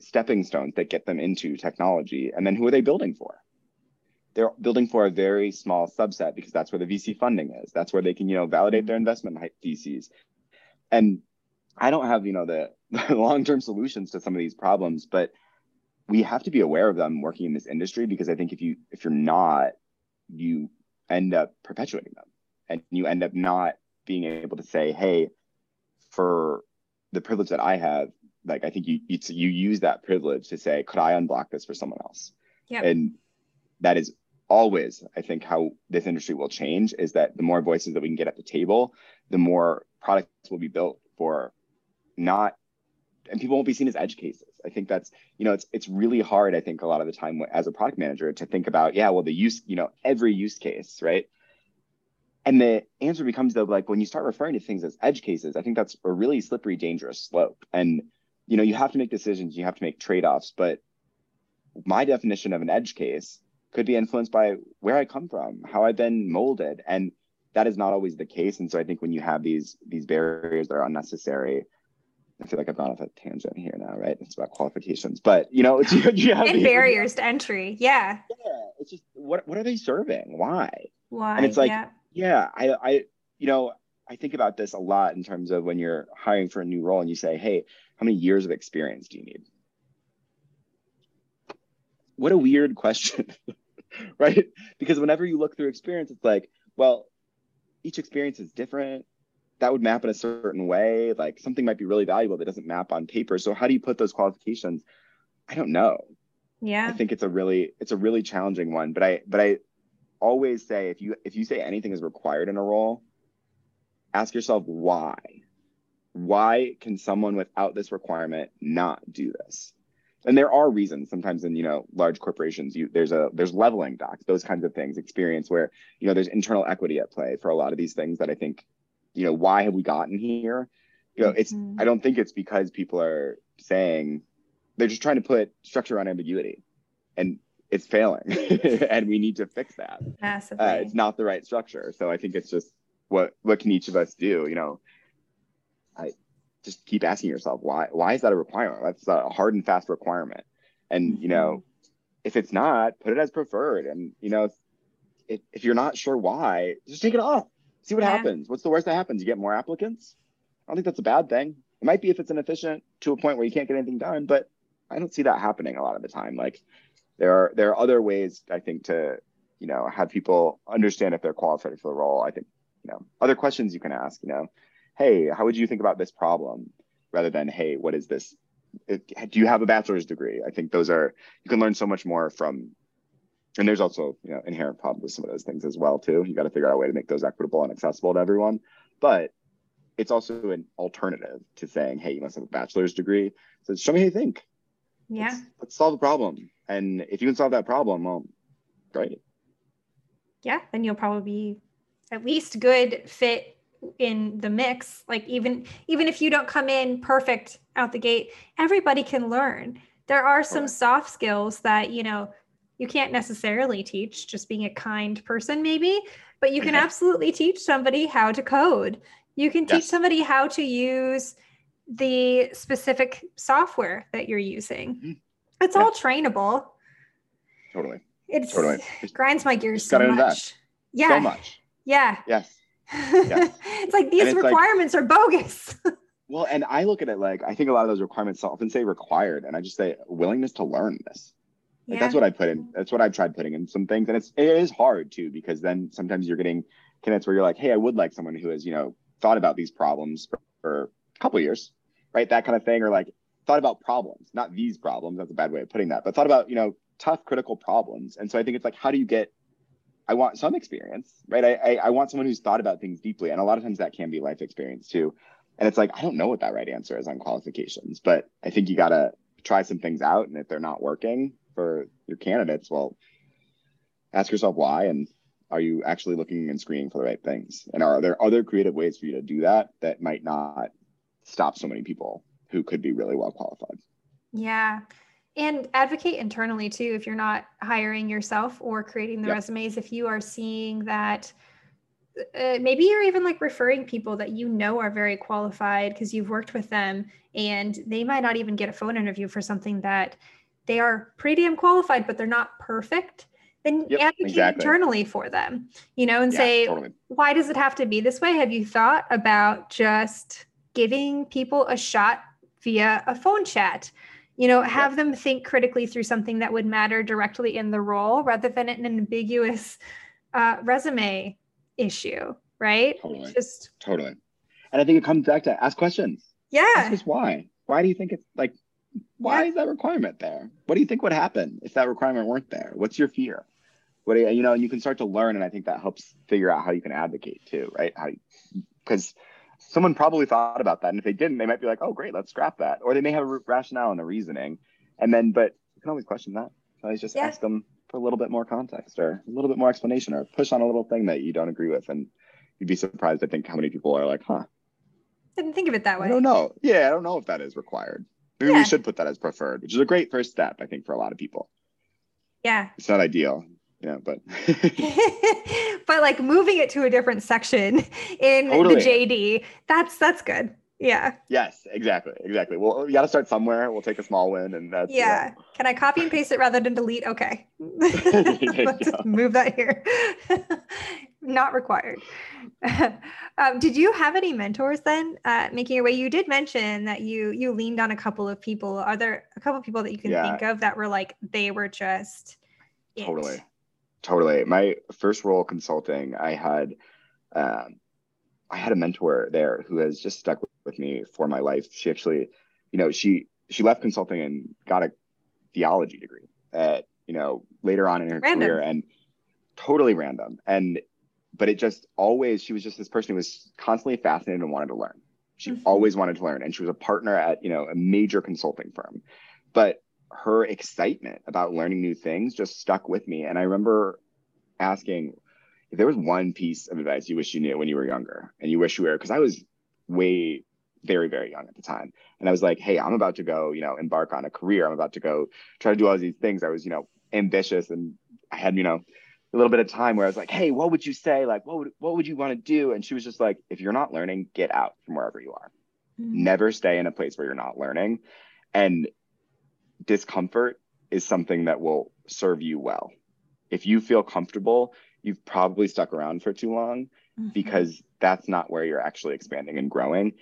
stepping stones that get them into technology and then who are they building for they're building for a very small subset because that's where the VC funding is. That's where they can, you know, validate their investment theses. And I don't have, you know, the, the <laughs> long-term solutions to some of these problems, but we have to be aware of them working in this industry because I think if you if you're not, you end up perpetuating them and you end up not being able to say, hey, for the privilege that I have, like I think you you, you use that privilege to say, could I unblock this for someone else? Yeah. And that is always, I think, how this industry will change is that the more voices that we can get at the table, the more products will be built for not and people won't be seen as edge cases. I think that's, you know, it's it's really hard, I think, a lot of the time as a product manager to think about, yeah, well, the use, you know, every use case, right? And the answer becomes though, like when you start referring to things as edge cases, I think that's a really slippery, dangerous slope. And you know, you have to make decisions, you have to make trade-offs. But my definition of an edge case could be influenced by where I come from, how I've been molded. And that is not always the case. And so I think when you have these these barriers that are unnecessary, I feel like I've gone off a tangent here now, right? It's about qualifications, but you know, <laughs> it's you, and these- barriers to entry. Yeah. Yeah, it's just what what are they serving? Why? Why? And it's like, yeah. yeah, I I you know, I think about this a lot in terms of when you're hiring for a new role and you say, hey, how many years of experience do you need? What a weird question, <laughs> right? Because whenever you look through experience, it's like, well, each experience is different. That would map in a certain way. Like something might be really valuable that doesn't map on paper. So how do you put those qualifications? I don't know. Yeah. I think it's a really it's a really challenging one. But I but I always say if you if you say anything is required in a role, ask yourself why. Why can someone without this requirement not do this? And there are reasons. Sometimes in you know large corporations, you there's a there's leveling docs, those kinds of things, experience where you know there's internal equity at play for a lot of these things that I think, you know, why have we gotten here? You know, it's Mhm. I don't think it's because people are saying they're just trying to put structure on ambiguity, and it's failing, <laughs> and we need to fix that Massively. uh, it's not the right structure. So I think it's just what what can each of us do? You know, I just keep asking yourself why why is that a requirement? That's a hard and fast requirement. And you know, if it's not, put it as preferred. And you know, if if you're not sure why, just take it off. See what Yeah. happens. What's the worst that happens? You get more applicants. I don't think that's a bad thing. It might be if it's inefficient to a point where you can't get anything done, but I don't see that happening a lot of the time. Like there are there are other ways I think to you know have people understand if they're qualified for the role. I think you know other questions you can ask. You know, hey, how would you think about this problem? Rather than hey, what is this? It, do you have a bachelor's degree? I think those are you can learn so much more from. And there's also you know inherent problems with some of those things as well too. You got to figure out a way to make those equitable and accessible to everyone. But it's also an alternative to saying, hey, you must have a bachelor's degree. So show me how you think. yeah. Let's, let's solve the problem. And if you can solve that problem, well, great. yeah, then you'll probably be at least good fit in the mix. Like even even if you don't come in perfect out the gate, everybody can learn. There are some soft skills that, you know, you can't necessarily teach, just being a kind person maybe, but you can absolutely teach somebody how to code. You can teach Yes. somebody how to use the specific software that you're using. Mhm. It's Yeah. all trainable. Totally. It's Totally. <sighs> grinds my gears so much. Yeah. So much. Yeah. Yes. <laughs> it's like these it's like- requirements are bogus. <laughs> Well, and I look at it like I think a lot of those requirements often say required, and I just say willingness to learn this. Like that's what I put in. That's what I've tried putting in some things, and it's it is hard too because then sometimes you're getting candidates where you're like, hey, I would like someone who has you know thought about these problems for, for a couple years, right? That kind of thing, or like thought about problems, not these problems. That's a bad way of putting that, but thought about you know tough critical problems. And so I think it's like, how do you get? I want some experience, right? I, I I want someone who's thought about things deeply, and a lot of times that can be life experience too. And it's like I don't know what that right answer is on qualifications, but I think you gotta try some things out, and if they're not working for your candidates, well, ask yourself why, and are you actually looking and screening for the right things? And are there other creative ways for you to do that that might not stop so many people who could be really well qualified? Yeah. And advocate internally too if you're not hiring yourself or creating the Yep. resumes. If you are seeing that, uh, maybe you're even like referring people that you know are very qualified because you've worked with them and they might not even get a phone interview for something that they are pretty damn qualified, but they're not perfect. then Yep, advocate exactly. internally for them, you know, and Yeah, say, totally. why does it have to be this way? Have you thought about just giving people a shot via a phone chat? You know, have them think critically through something that would matter directly in the role rather than an ambiguous uh, resume issue, right? Totally. Just, Totally. And I think it comes back to ask questions. yeah. Ask us why. Why do you think it's like, why is that requirement there? What do you think would happen if that requirement weren't there? What's your fear? What do you, you know, and you can start to learn. And I think that helps figure out how you can advocate too, right? How, because someone probably thought about that. And if they didn't, they might be like, oh, great, let's scrap that. Or they may have a rationale and a reasoning. And then, but you can always question that. You always just Yeah. ask them for a little bit more context or a little bit more explanation or push on a little thing that you don't agree with. And you'd be surprised, I think, how many people are like, huh, Didn't think of it that way. I don't know. Yeah, I don't know if that is required. Maybe Yeah. we should put that as preferred, which is a great first step, I think, for a lot of people. Yeah. It's not ideal, yeah, but <laughs> but like moving it to a different section in Totally. the JD, that's that's good. Yeah. yes, exactly, exactly. Well, you got to start somewhere. We'll take a small win, and that's you know, Yeah. Can I copy and paste it rather than delete? Okay. <laughs> Let's move that here. <laughs> Not required. <laughs> um, did you have any mentors then uh, making your way? You did mention that you you leaned on a couple of people. Are there a couple of people that you can Yeah. think of that were like they were just it? totally, totally. My first role consulting, I had, um, I had a mentor there who has just stuck with me for my life. She actually, you know, she she left consulting and got a theology degree at you know later on in her Random. career and totally random and but it just always she was just this person who was constantly fascinated and wanted to learn she Mhm. always wanted to learn and she was a partner at you know a major consulting firm but her excitement about learning new things just stuck with me and i remember asking if there was one piece of advice you wish you knew when you were younger and you wish you were because i was way very very young at the time. And i was like hey i'm about to go you know embark on a career. I'm about to go try to do all these things. I was you know ambitious and i had you know a little bit of time where i was like hey what would you say? Like what would what would you want to do? And she was just like if you're not learning get out from wherever you are. Mm. never stay in a place where you're not learning. And discomfort is something that will serve you well. If you feel comfortable you've probably stuck around for too long Mhm. because that's not where you're actually expanding and growing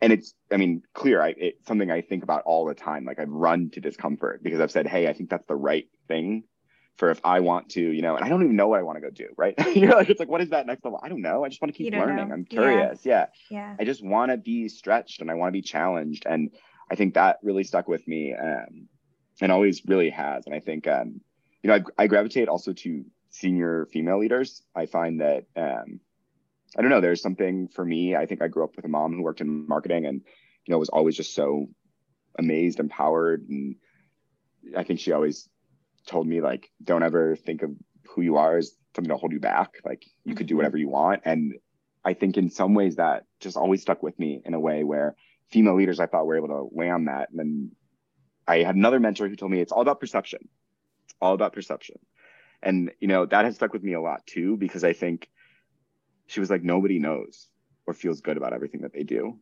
and it's i mean clear I, it's something i think about all the time like i've run to discomfort because i've said hey i think that's the right thing for if i want to you know and i don't even know what i want to go do right <laughs> you're like it's like what is that next level i don't know i just want to keep learning know. i'm Yeah. curious yeah yeah. I just want to be stretched and I want to be challenged. And I think that really stuck with me um, and always really has. And I think, um, you know, I, I gravitate also to senior female leaders. I find that, um, I don't know, there's something for me. I think I grew up with a mom who worked in marketing and, you know, was always just so amazed, empowered. And I think she always told me, like, don't ever think of who you are as something to hold you back. Like, you could do Mhm. whatever you want. And I think in some ways that just always stuck with me in a way where female leaders I thought were able to weigh on that. And then I had another mentor who told me it's all about perception. It's all about perception. And you know, that has stuck with me a lot too, because I think she was like, nobody knows or feels good about everything that they do.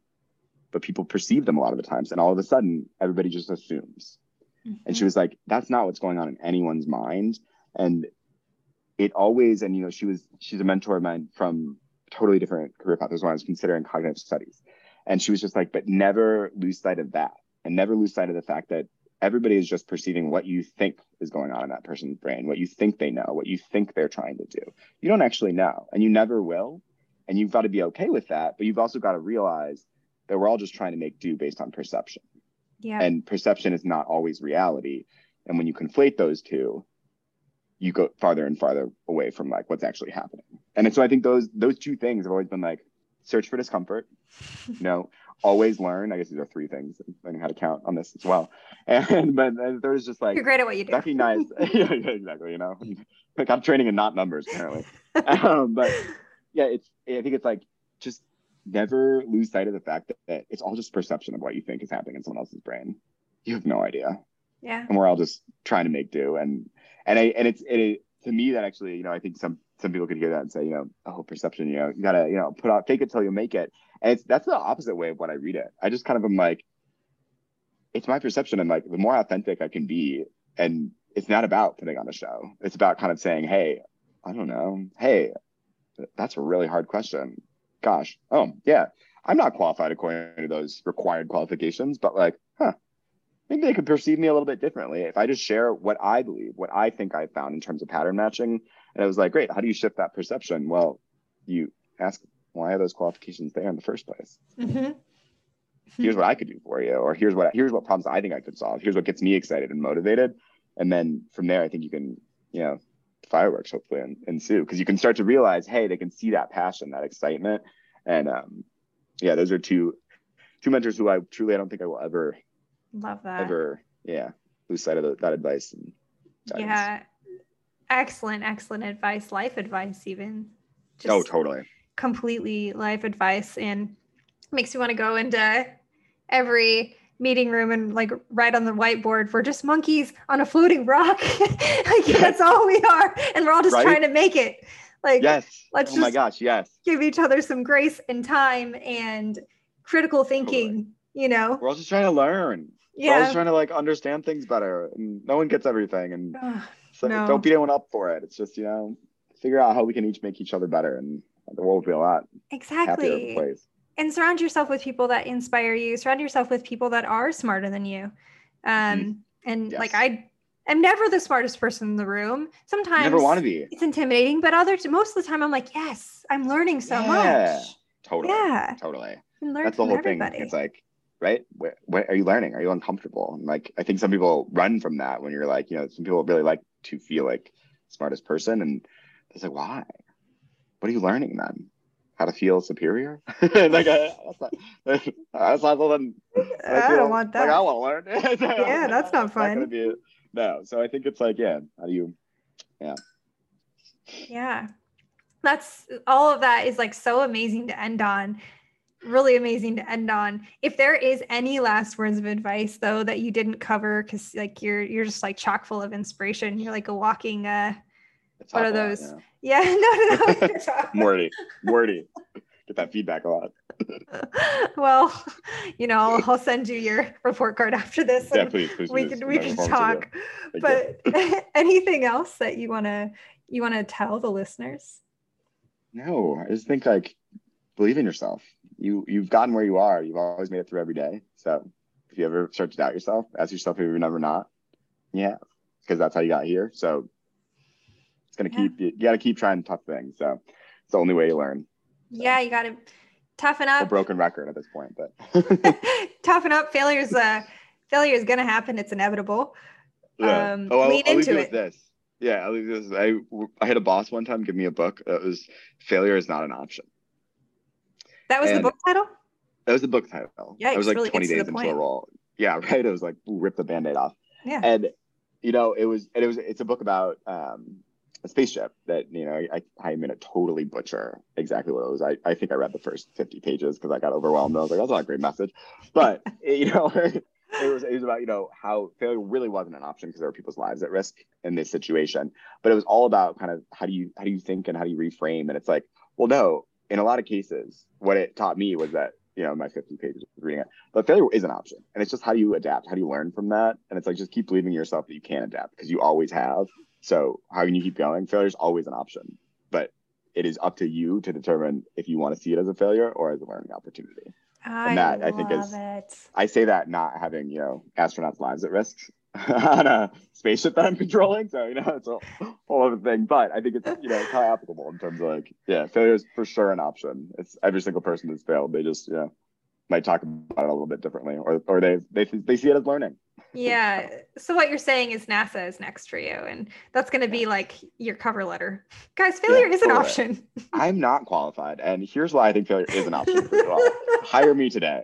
But people perceive them a lot of the times. And all of a sudden, everybody just assumes. And she Mhm. was like, that's not what's going on in anyone's mind. And it always, and you know, she was, she's a mentor of mine from totally different career path. This when I was considering cognitive studies. And she was just like, but never lose sight of that. And never lose sight of the fact that everybody is just perceiving what you think is going on in that person's brain, what you think they know, what you think they're trying to do. You don't actually know, and you never will. And you've got to be okay with that. But you've also got to realize that we're all just trying to make do based on perception yeah. and perception is not always reality and when you conflate those two you go farther and farther away from like what's actually happening and so i think those those two things have always been like search for discomfort <laughs> you know always learn. I guess these are three things learning how to count on this as well. <laughs> And but there's just like You're great at what you do. recognize <laughs> yeah, yeah, exactly you know? Like i'm training in not numbers apparently. <laughs> Um, but yeah it's i think it's like just never lose sight of the fact that, that it's all just perception of what you think is happening in someone else's brain. You have no idea. Yeah. and we're all just trying to make do. And and i and it's it to me that actually you know i think some some people could hear that and say you know oh perception you know you gotta you know put out fake it till you make it and it's that's the opposite way of what i read it i just kind of am like it's my perception and like the more authentic i can be and it's not about putting on a show. It's about kind of saying, hey, I don't know. Hey, that's a really hard question. Gosh, oh, yeah, I'm not qualified according to those required qualifications, but like, maybe they could perceive me a little bit differently if I just share what I believe, what I think I found in terms of pattern matching. And I was like, great, how do you shift that perception? Well, you ask, why are those qualifications there in the first place? Mm-hmm. Here's what I could do for you, or here's what here's what problems I think I could solve. Here's what gets me excited and motivated, and then from there, I think you can, you know, fireworks hopefully ensue because you can start to realize, hey, they can see that passion, that excitement, and um, yeah, those are two two mentors who I truly I don't think I will ever Love that. ever yeah lose sight of the, that advice. And guidance. Yeah. Excellent, excellent advice. Life advice, even. Just Oh, totally. completely life advice and makes me want to go into every meeting room and like write on the whiteboard we're just monkeys on a floating rock <laughs> like that's all we are and we're all just Right? trying to make it like Yes. let's oh my gosh. Yes. give each other some grace and time and critical thinking you know We're all just trying to learn. Yeah just trying to like understand things better. And no one gets everything. And so No. don't beat anyone up for it. It's just you know figure out how we can each make each other better, and the world will be a lot exactly place. and surround yourself with people that inspire you surround yourself with people that are smarter than you um and like Mm-hmm. Yes. i am never the smartest person in the room sometimes never want to be. it's intimidating but other most of the time i'm like yes i'm learning so Yeah. much Totally. yeah Totally. That's the whole everybody. thing. It's like, right? What, what are you learning? Are you uncomfortable? And like, I think some people run from that when you're like, you know, some people really like to feel like smartest person, and it's like, why? What are you learning then? How to feel superior? <laughs> like, I, that's not that's not something. I feel don't want that Like, I want to learn. <laughs> Yeah, that's not fun. be, no. So I think it's like, yeah. How do you? Yeah. Yeah. That's all of that is like so amazing to end on. Really amazing to end on. If there is any last words of advice though that you didn't cover cuz like you're you're just like chock full of inspiration. You're like a walking uh It's What are awful, those? yeah. yeah, <laughs> no no no. <laughs> Wordy, wordy. Get that feedback a lot. <laughs> well, you know, I'll, I'll send you your report card after this. Yeah, please, please. we please. can we can looking forward to talk. it. Thank you. But anything else that you want to you want to tell the listeners? No, I just think like believe in yourself. You you've gotten where you are. You've always made it through every day. So if you ever start to doubt yourself, ask yourself if you're never not. Yeah, because that's how you got here. So it's gonna Yeah. keep you. You got to keep trying tough things. So it's the only way you learn. Yeah, you got to toughen up. A broken record at this point, but <laughs> <laughs> toughen up. Failure's uh failure is gonna happen. It's inevitable. yeah. Um, oh, I'll, lean I'll into it. with this. Yeah, this. I I had a boss one time give me a book that was failure is not an option. That was the book title. That was the book title. Yeah, it was like really 20 days into point. role. Yeah, <laughs> right. It was like ooh, rip the band-aid off. Yeah. And you know, it was and it was it's a book about um a spaceship that, you know, I I'm gonna totally butcher exactly what it was. I, I think I read the first 50 pages because I got overwhelmed. I was like, that's not a great message. But <laughs> you know, <laughs> it was it was about, you know, how failure really wasn't an option because there were people's lives at risk in this situation. But it was all about kind of how do you how do you think and how do you reframe? And it's like, well, no, in a lot of cases, what it taught me was that, you know, my 50 pages of reading it, but failure is an option. And it's just how do you adapt? How do you learn from that? And it's like just keep believing in yourself that you can adapt because you always have. So how can you keep going? Failure is always an option, but it is up to you to determine if you want to see it as a failure or as a learning opportunity. I that, I love think, is- it. I say that not having, you know, astronauts' lives at risk <laughs> on a spaceship that I'm controlling. So, you know, it's a whole other thing. But I think it's, you know, it's how applicable in terms of like, yeah, failure is for sure an option. It's every single person that's failed. They just, you know, might talk about it a little bit differently or, or they, they, they see it as learning. Yeah. So what you're saying is NASA is next for you, and that's going to be like your cover letter, guys. Failure is an option. <laughs> I'm not qualified. And here's why I think failure is an option for you all. <laughs> Hire me today.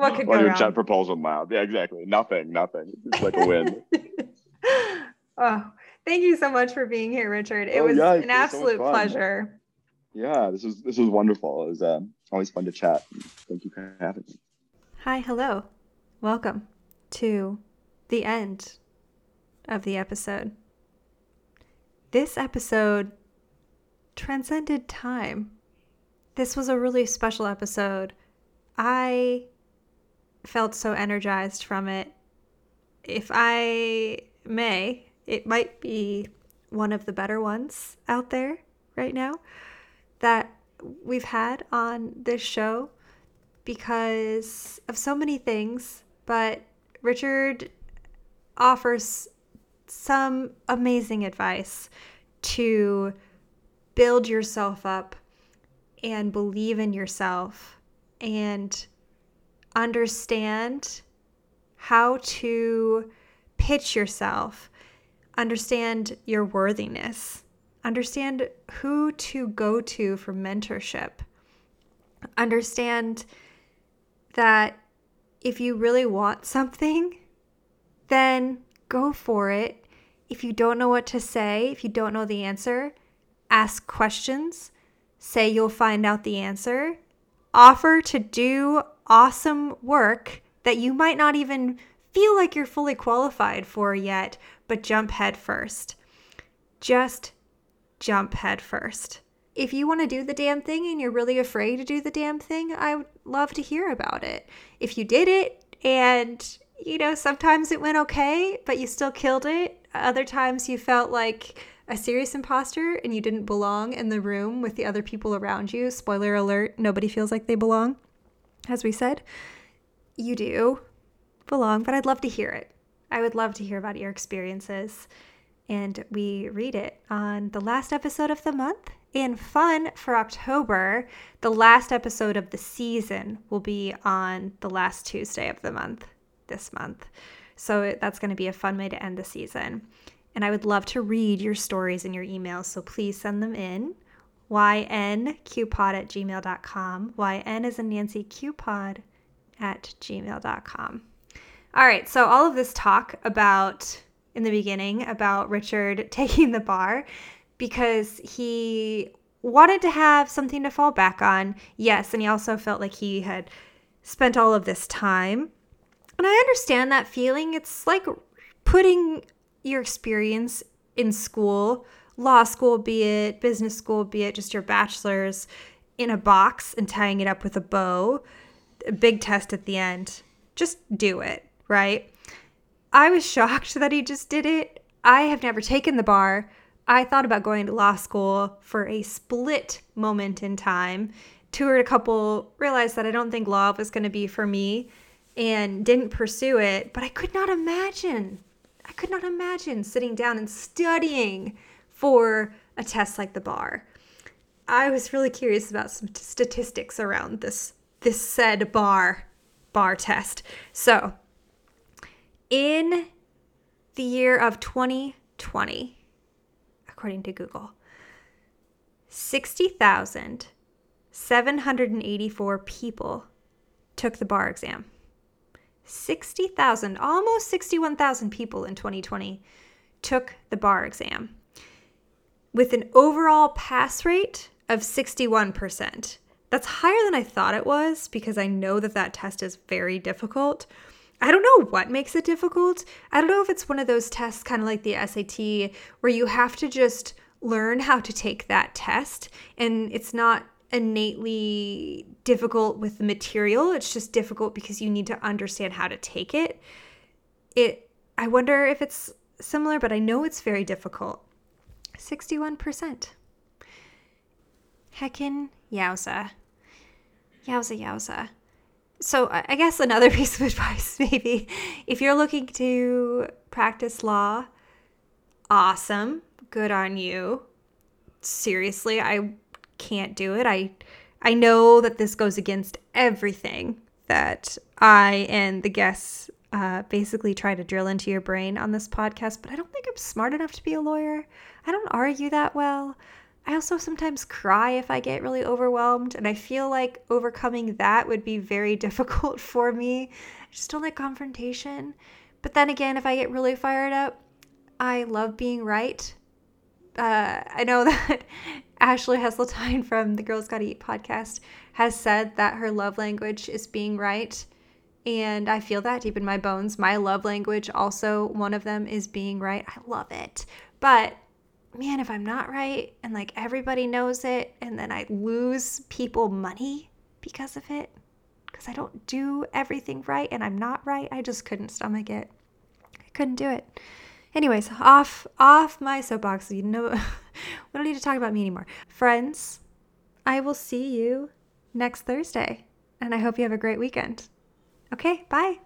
What could Or go your jet wrong? propulsion lab. Yeah, exactly. Nothing, nothing. It's like a win. <laughs> oh, thank you so much for being here, Richard. It Oh, was yeah, an been so absolute pleasure. yeah, this was this was wonderful. It was um, always fun to chat. Thank you for having me. Hi, hello. Welcome to the end of the episode. This episode transcended time. This was a really special episode. I felt so energized from it. If I may, it might be one of the better ones out there right now that we've had on this show because of so many things. But Richard offers some amazing advice to build yourself up and believe in yourself and understand how to pitch yourself, understand your worthiness, understand who to go to for mentorship, understand that if you really want something, then go for it. If you don't know what to say, if you don't know the answer, ask questions, say you'll find out the answer, offer to do awesome work that you might not even feel like you're fully qualified for yet, but jump head first. Just jump head first. If you want to do the damn thing and you're really afraid to do the damn thing, I would love to hear about it. If you did it and, you know, sometimes it went okay, but you still killed it, other times you felt like a serious imposter and you didn't belong in the room with the other people around you. Spoiler alert, nobody feels like they belong, as we said. You do belong, but I'd love to hear it. I would love to hear about your experiences. And we read it on the last episode of the month. And fun for October, the last episode of the season will be on the last Tuesday of the month this month. So that's going to be a fun way to end the season. And I would love to read your stories and your emails. So please send them in. Ynqpod at gmail.com. Yn is a Nancy qpod at gmail.com. All right, so all of this talk about in the beginning about Richard <laughs> taking the bar because he wanted to have something to fall back on. Yes, and he also felt like he had spent all of this time. And I understand that feeling. It's like putting your experience in school, law school, be it business school, be it just your bachelor's, in a box and tying it up with a bow, a big test at the end. Just do it right? I was shocked that he just did it. I have never taken the bar. I thought about going to law school for a split moment in time, toured a couple, realized that I don't think law was going to be for me, and didn't pursue it. But I could not imagine, I could not imagine sitting down and studying for a test like the bar. I was really curious about some statistics around this this said bar bar test. So in the year of 2020, according to Google, 60,784 people took the bar exam. 60,000, almost 61,000 people in 2020 took the bar exam with an overall pass rate of 61%. That's higher than I thought it was because I know that that test is very difficult. I don't know what makes it difficult. I don't know if it's one of those tests, kind of like the SAT, where you have to just learn how to take that test and it's not innately difficult with the material. It's just difficult because you need to understand how to take it. It I wonder if it's similar, but I know it's very difficult. 61%. Heckin' yowza. Yowza yowza. So I guess another <laughs> piece of advice, maybe, if you're looking to practice law, awesome, good on you. Seriously, I can't do it. I I know that this goes against everything that I and the guests uh, basically try to drill into your brain on this podcast, but I don't think I'm smart enough to be a lawyer. I don't argue that well. I also sometimes cry if I get really overwhelmed, and I feel like overcoming that would be very <laughs> difficult for me. I just don't like confrontation. But then again, if I get really fired up, I love being right. Uh, I know <laughs> that Ashley Hesseltine from the Girls Gotta Eat podcast has said that her love language is being right. And I feel that deep in my bones. My love language, also, one of them is being right. I love it. But man, if I'm not right and like everybody knows it and then I lose people money because of it, because I don't do everything right and I'm not right, I just couldn't stomach it. I couldn't do it. Anyways, off off my soapbox. You know, <laughs> we don't need to talk about me anymore. Friends, I will see you next Thursday, and I hope you have a great weekend. Okay, bye.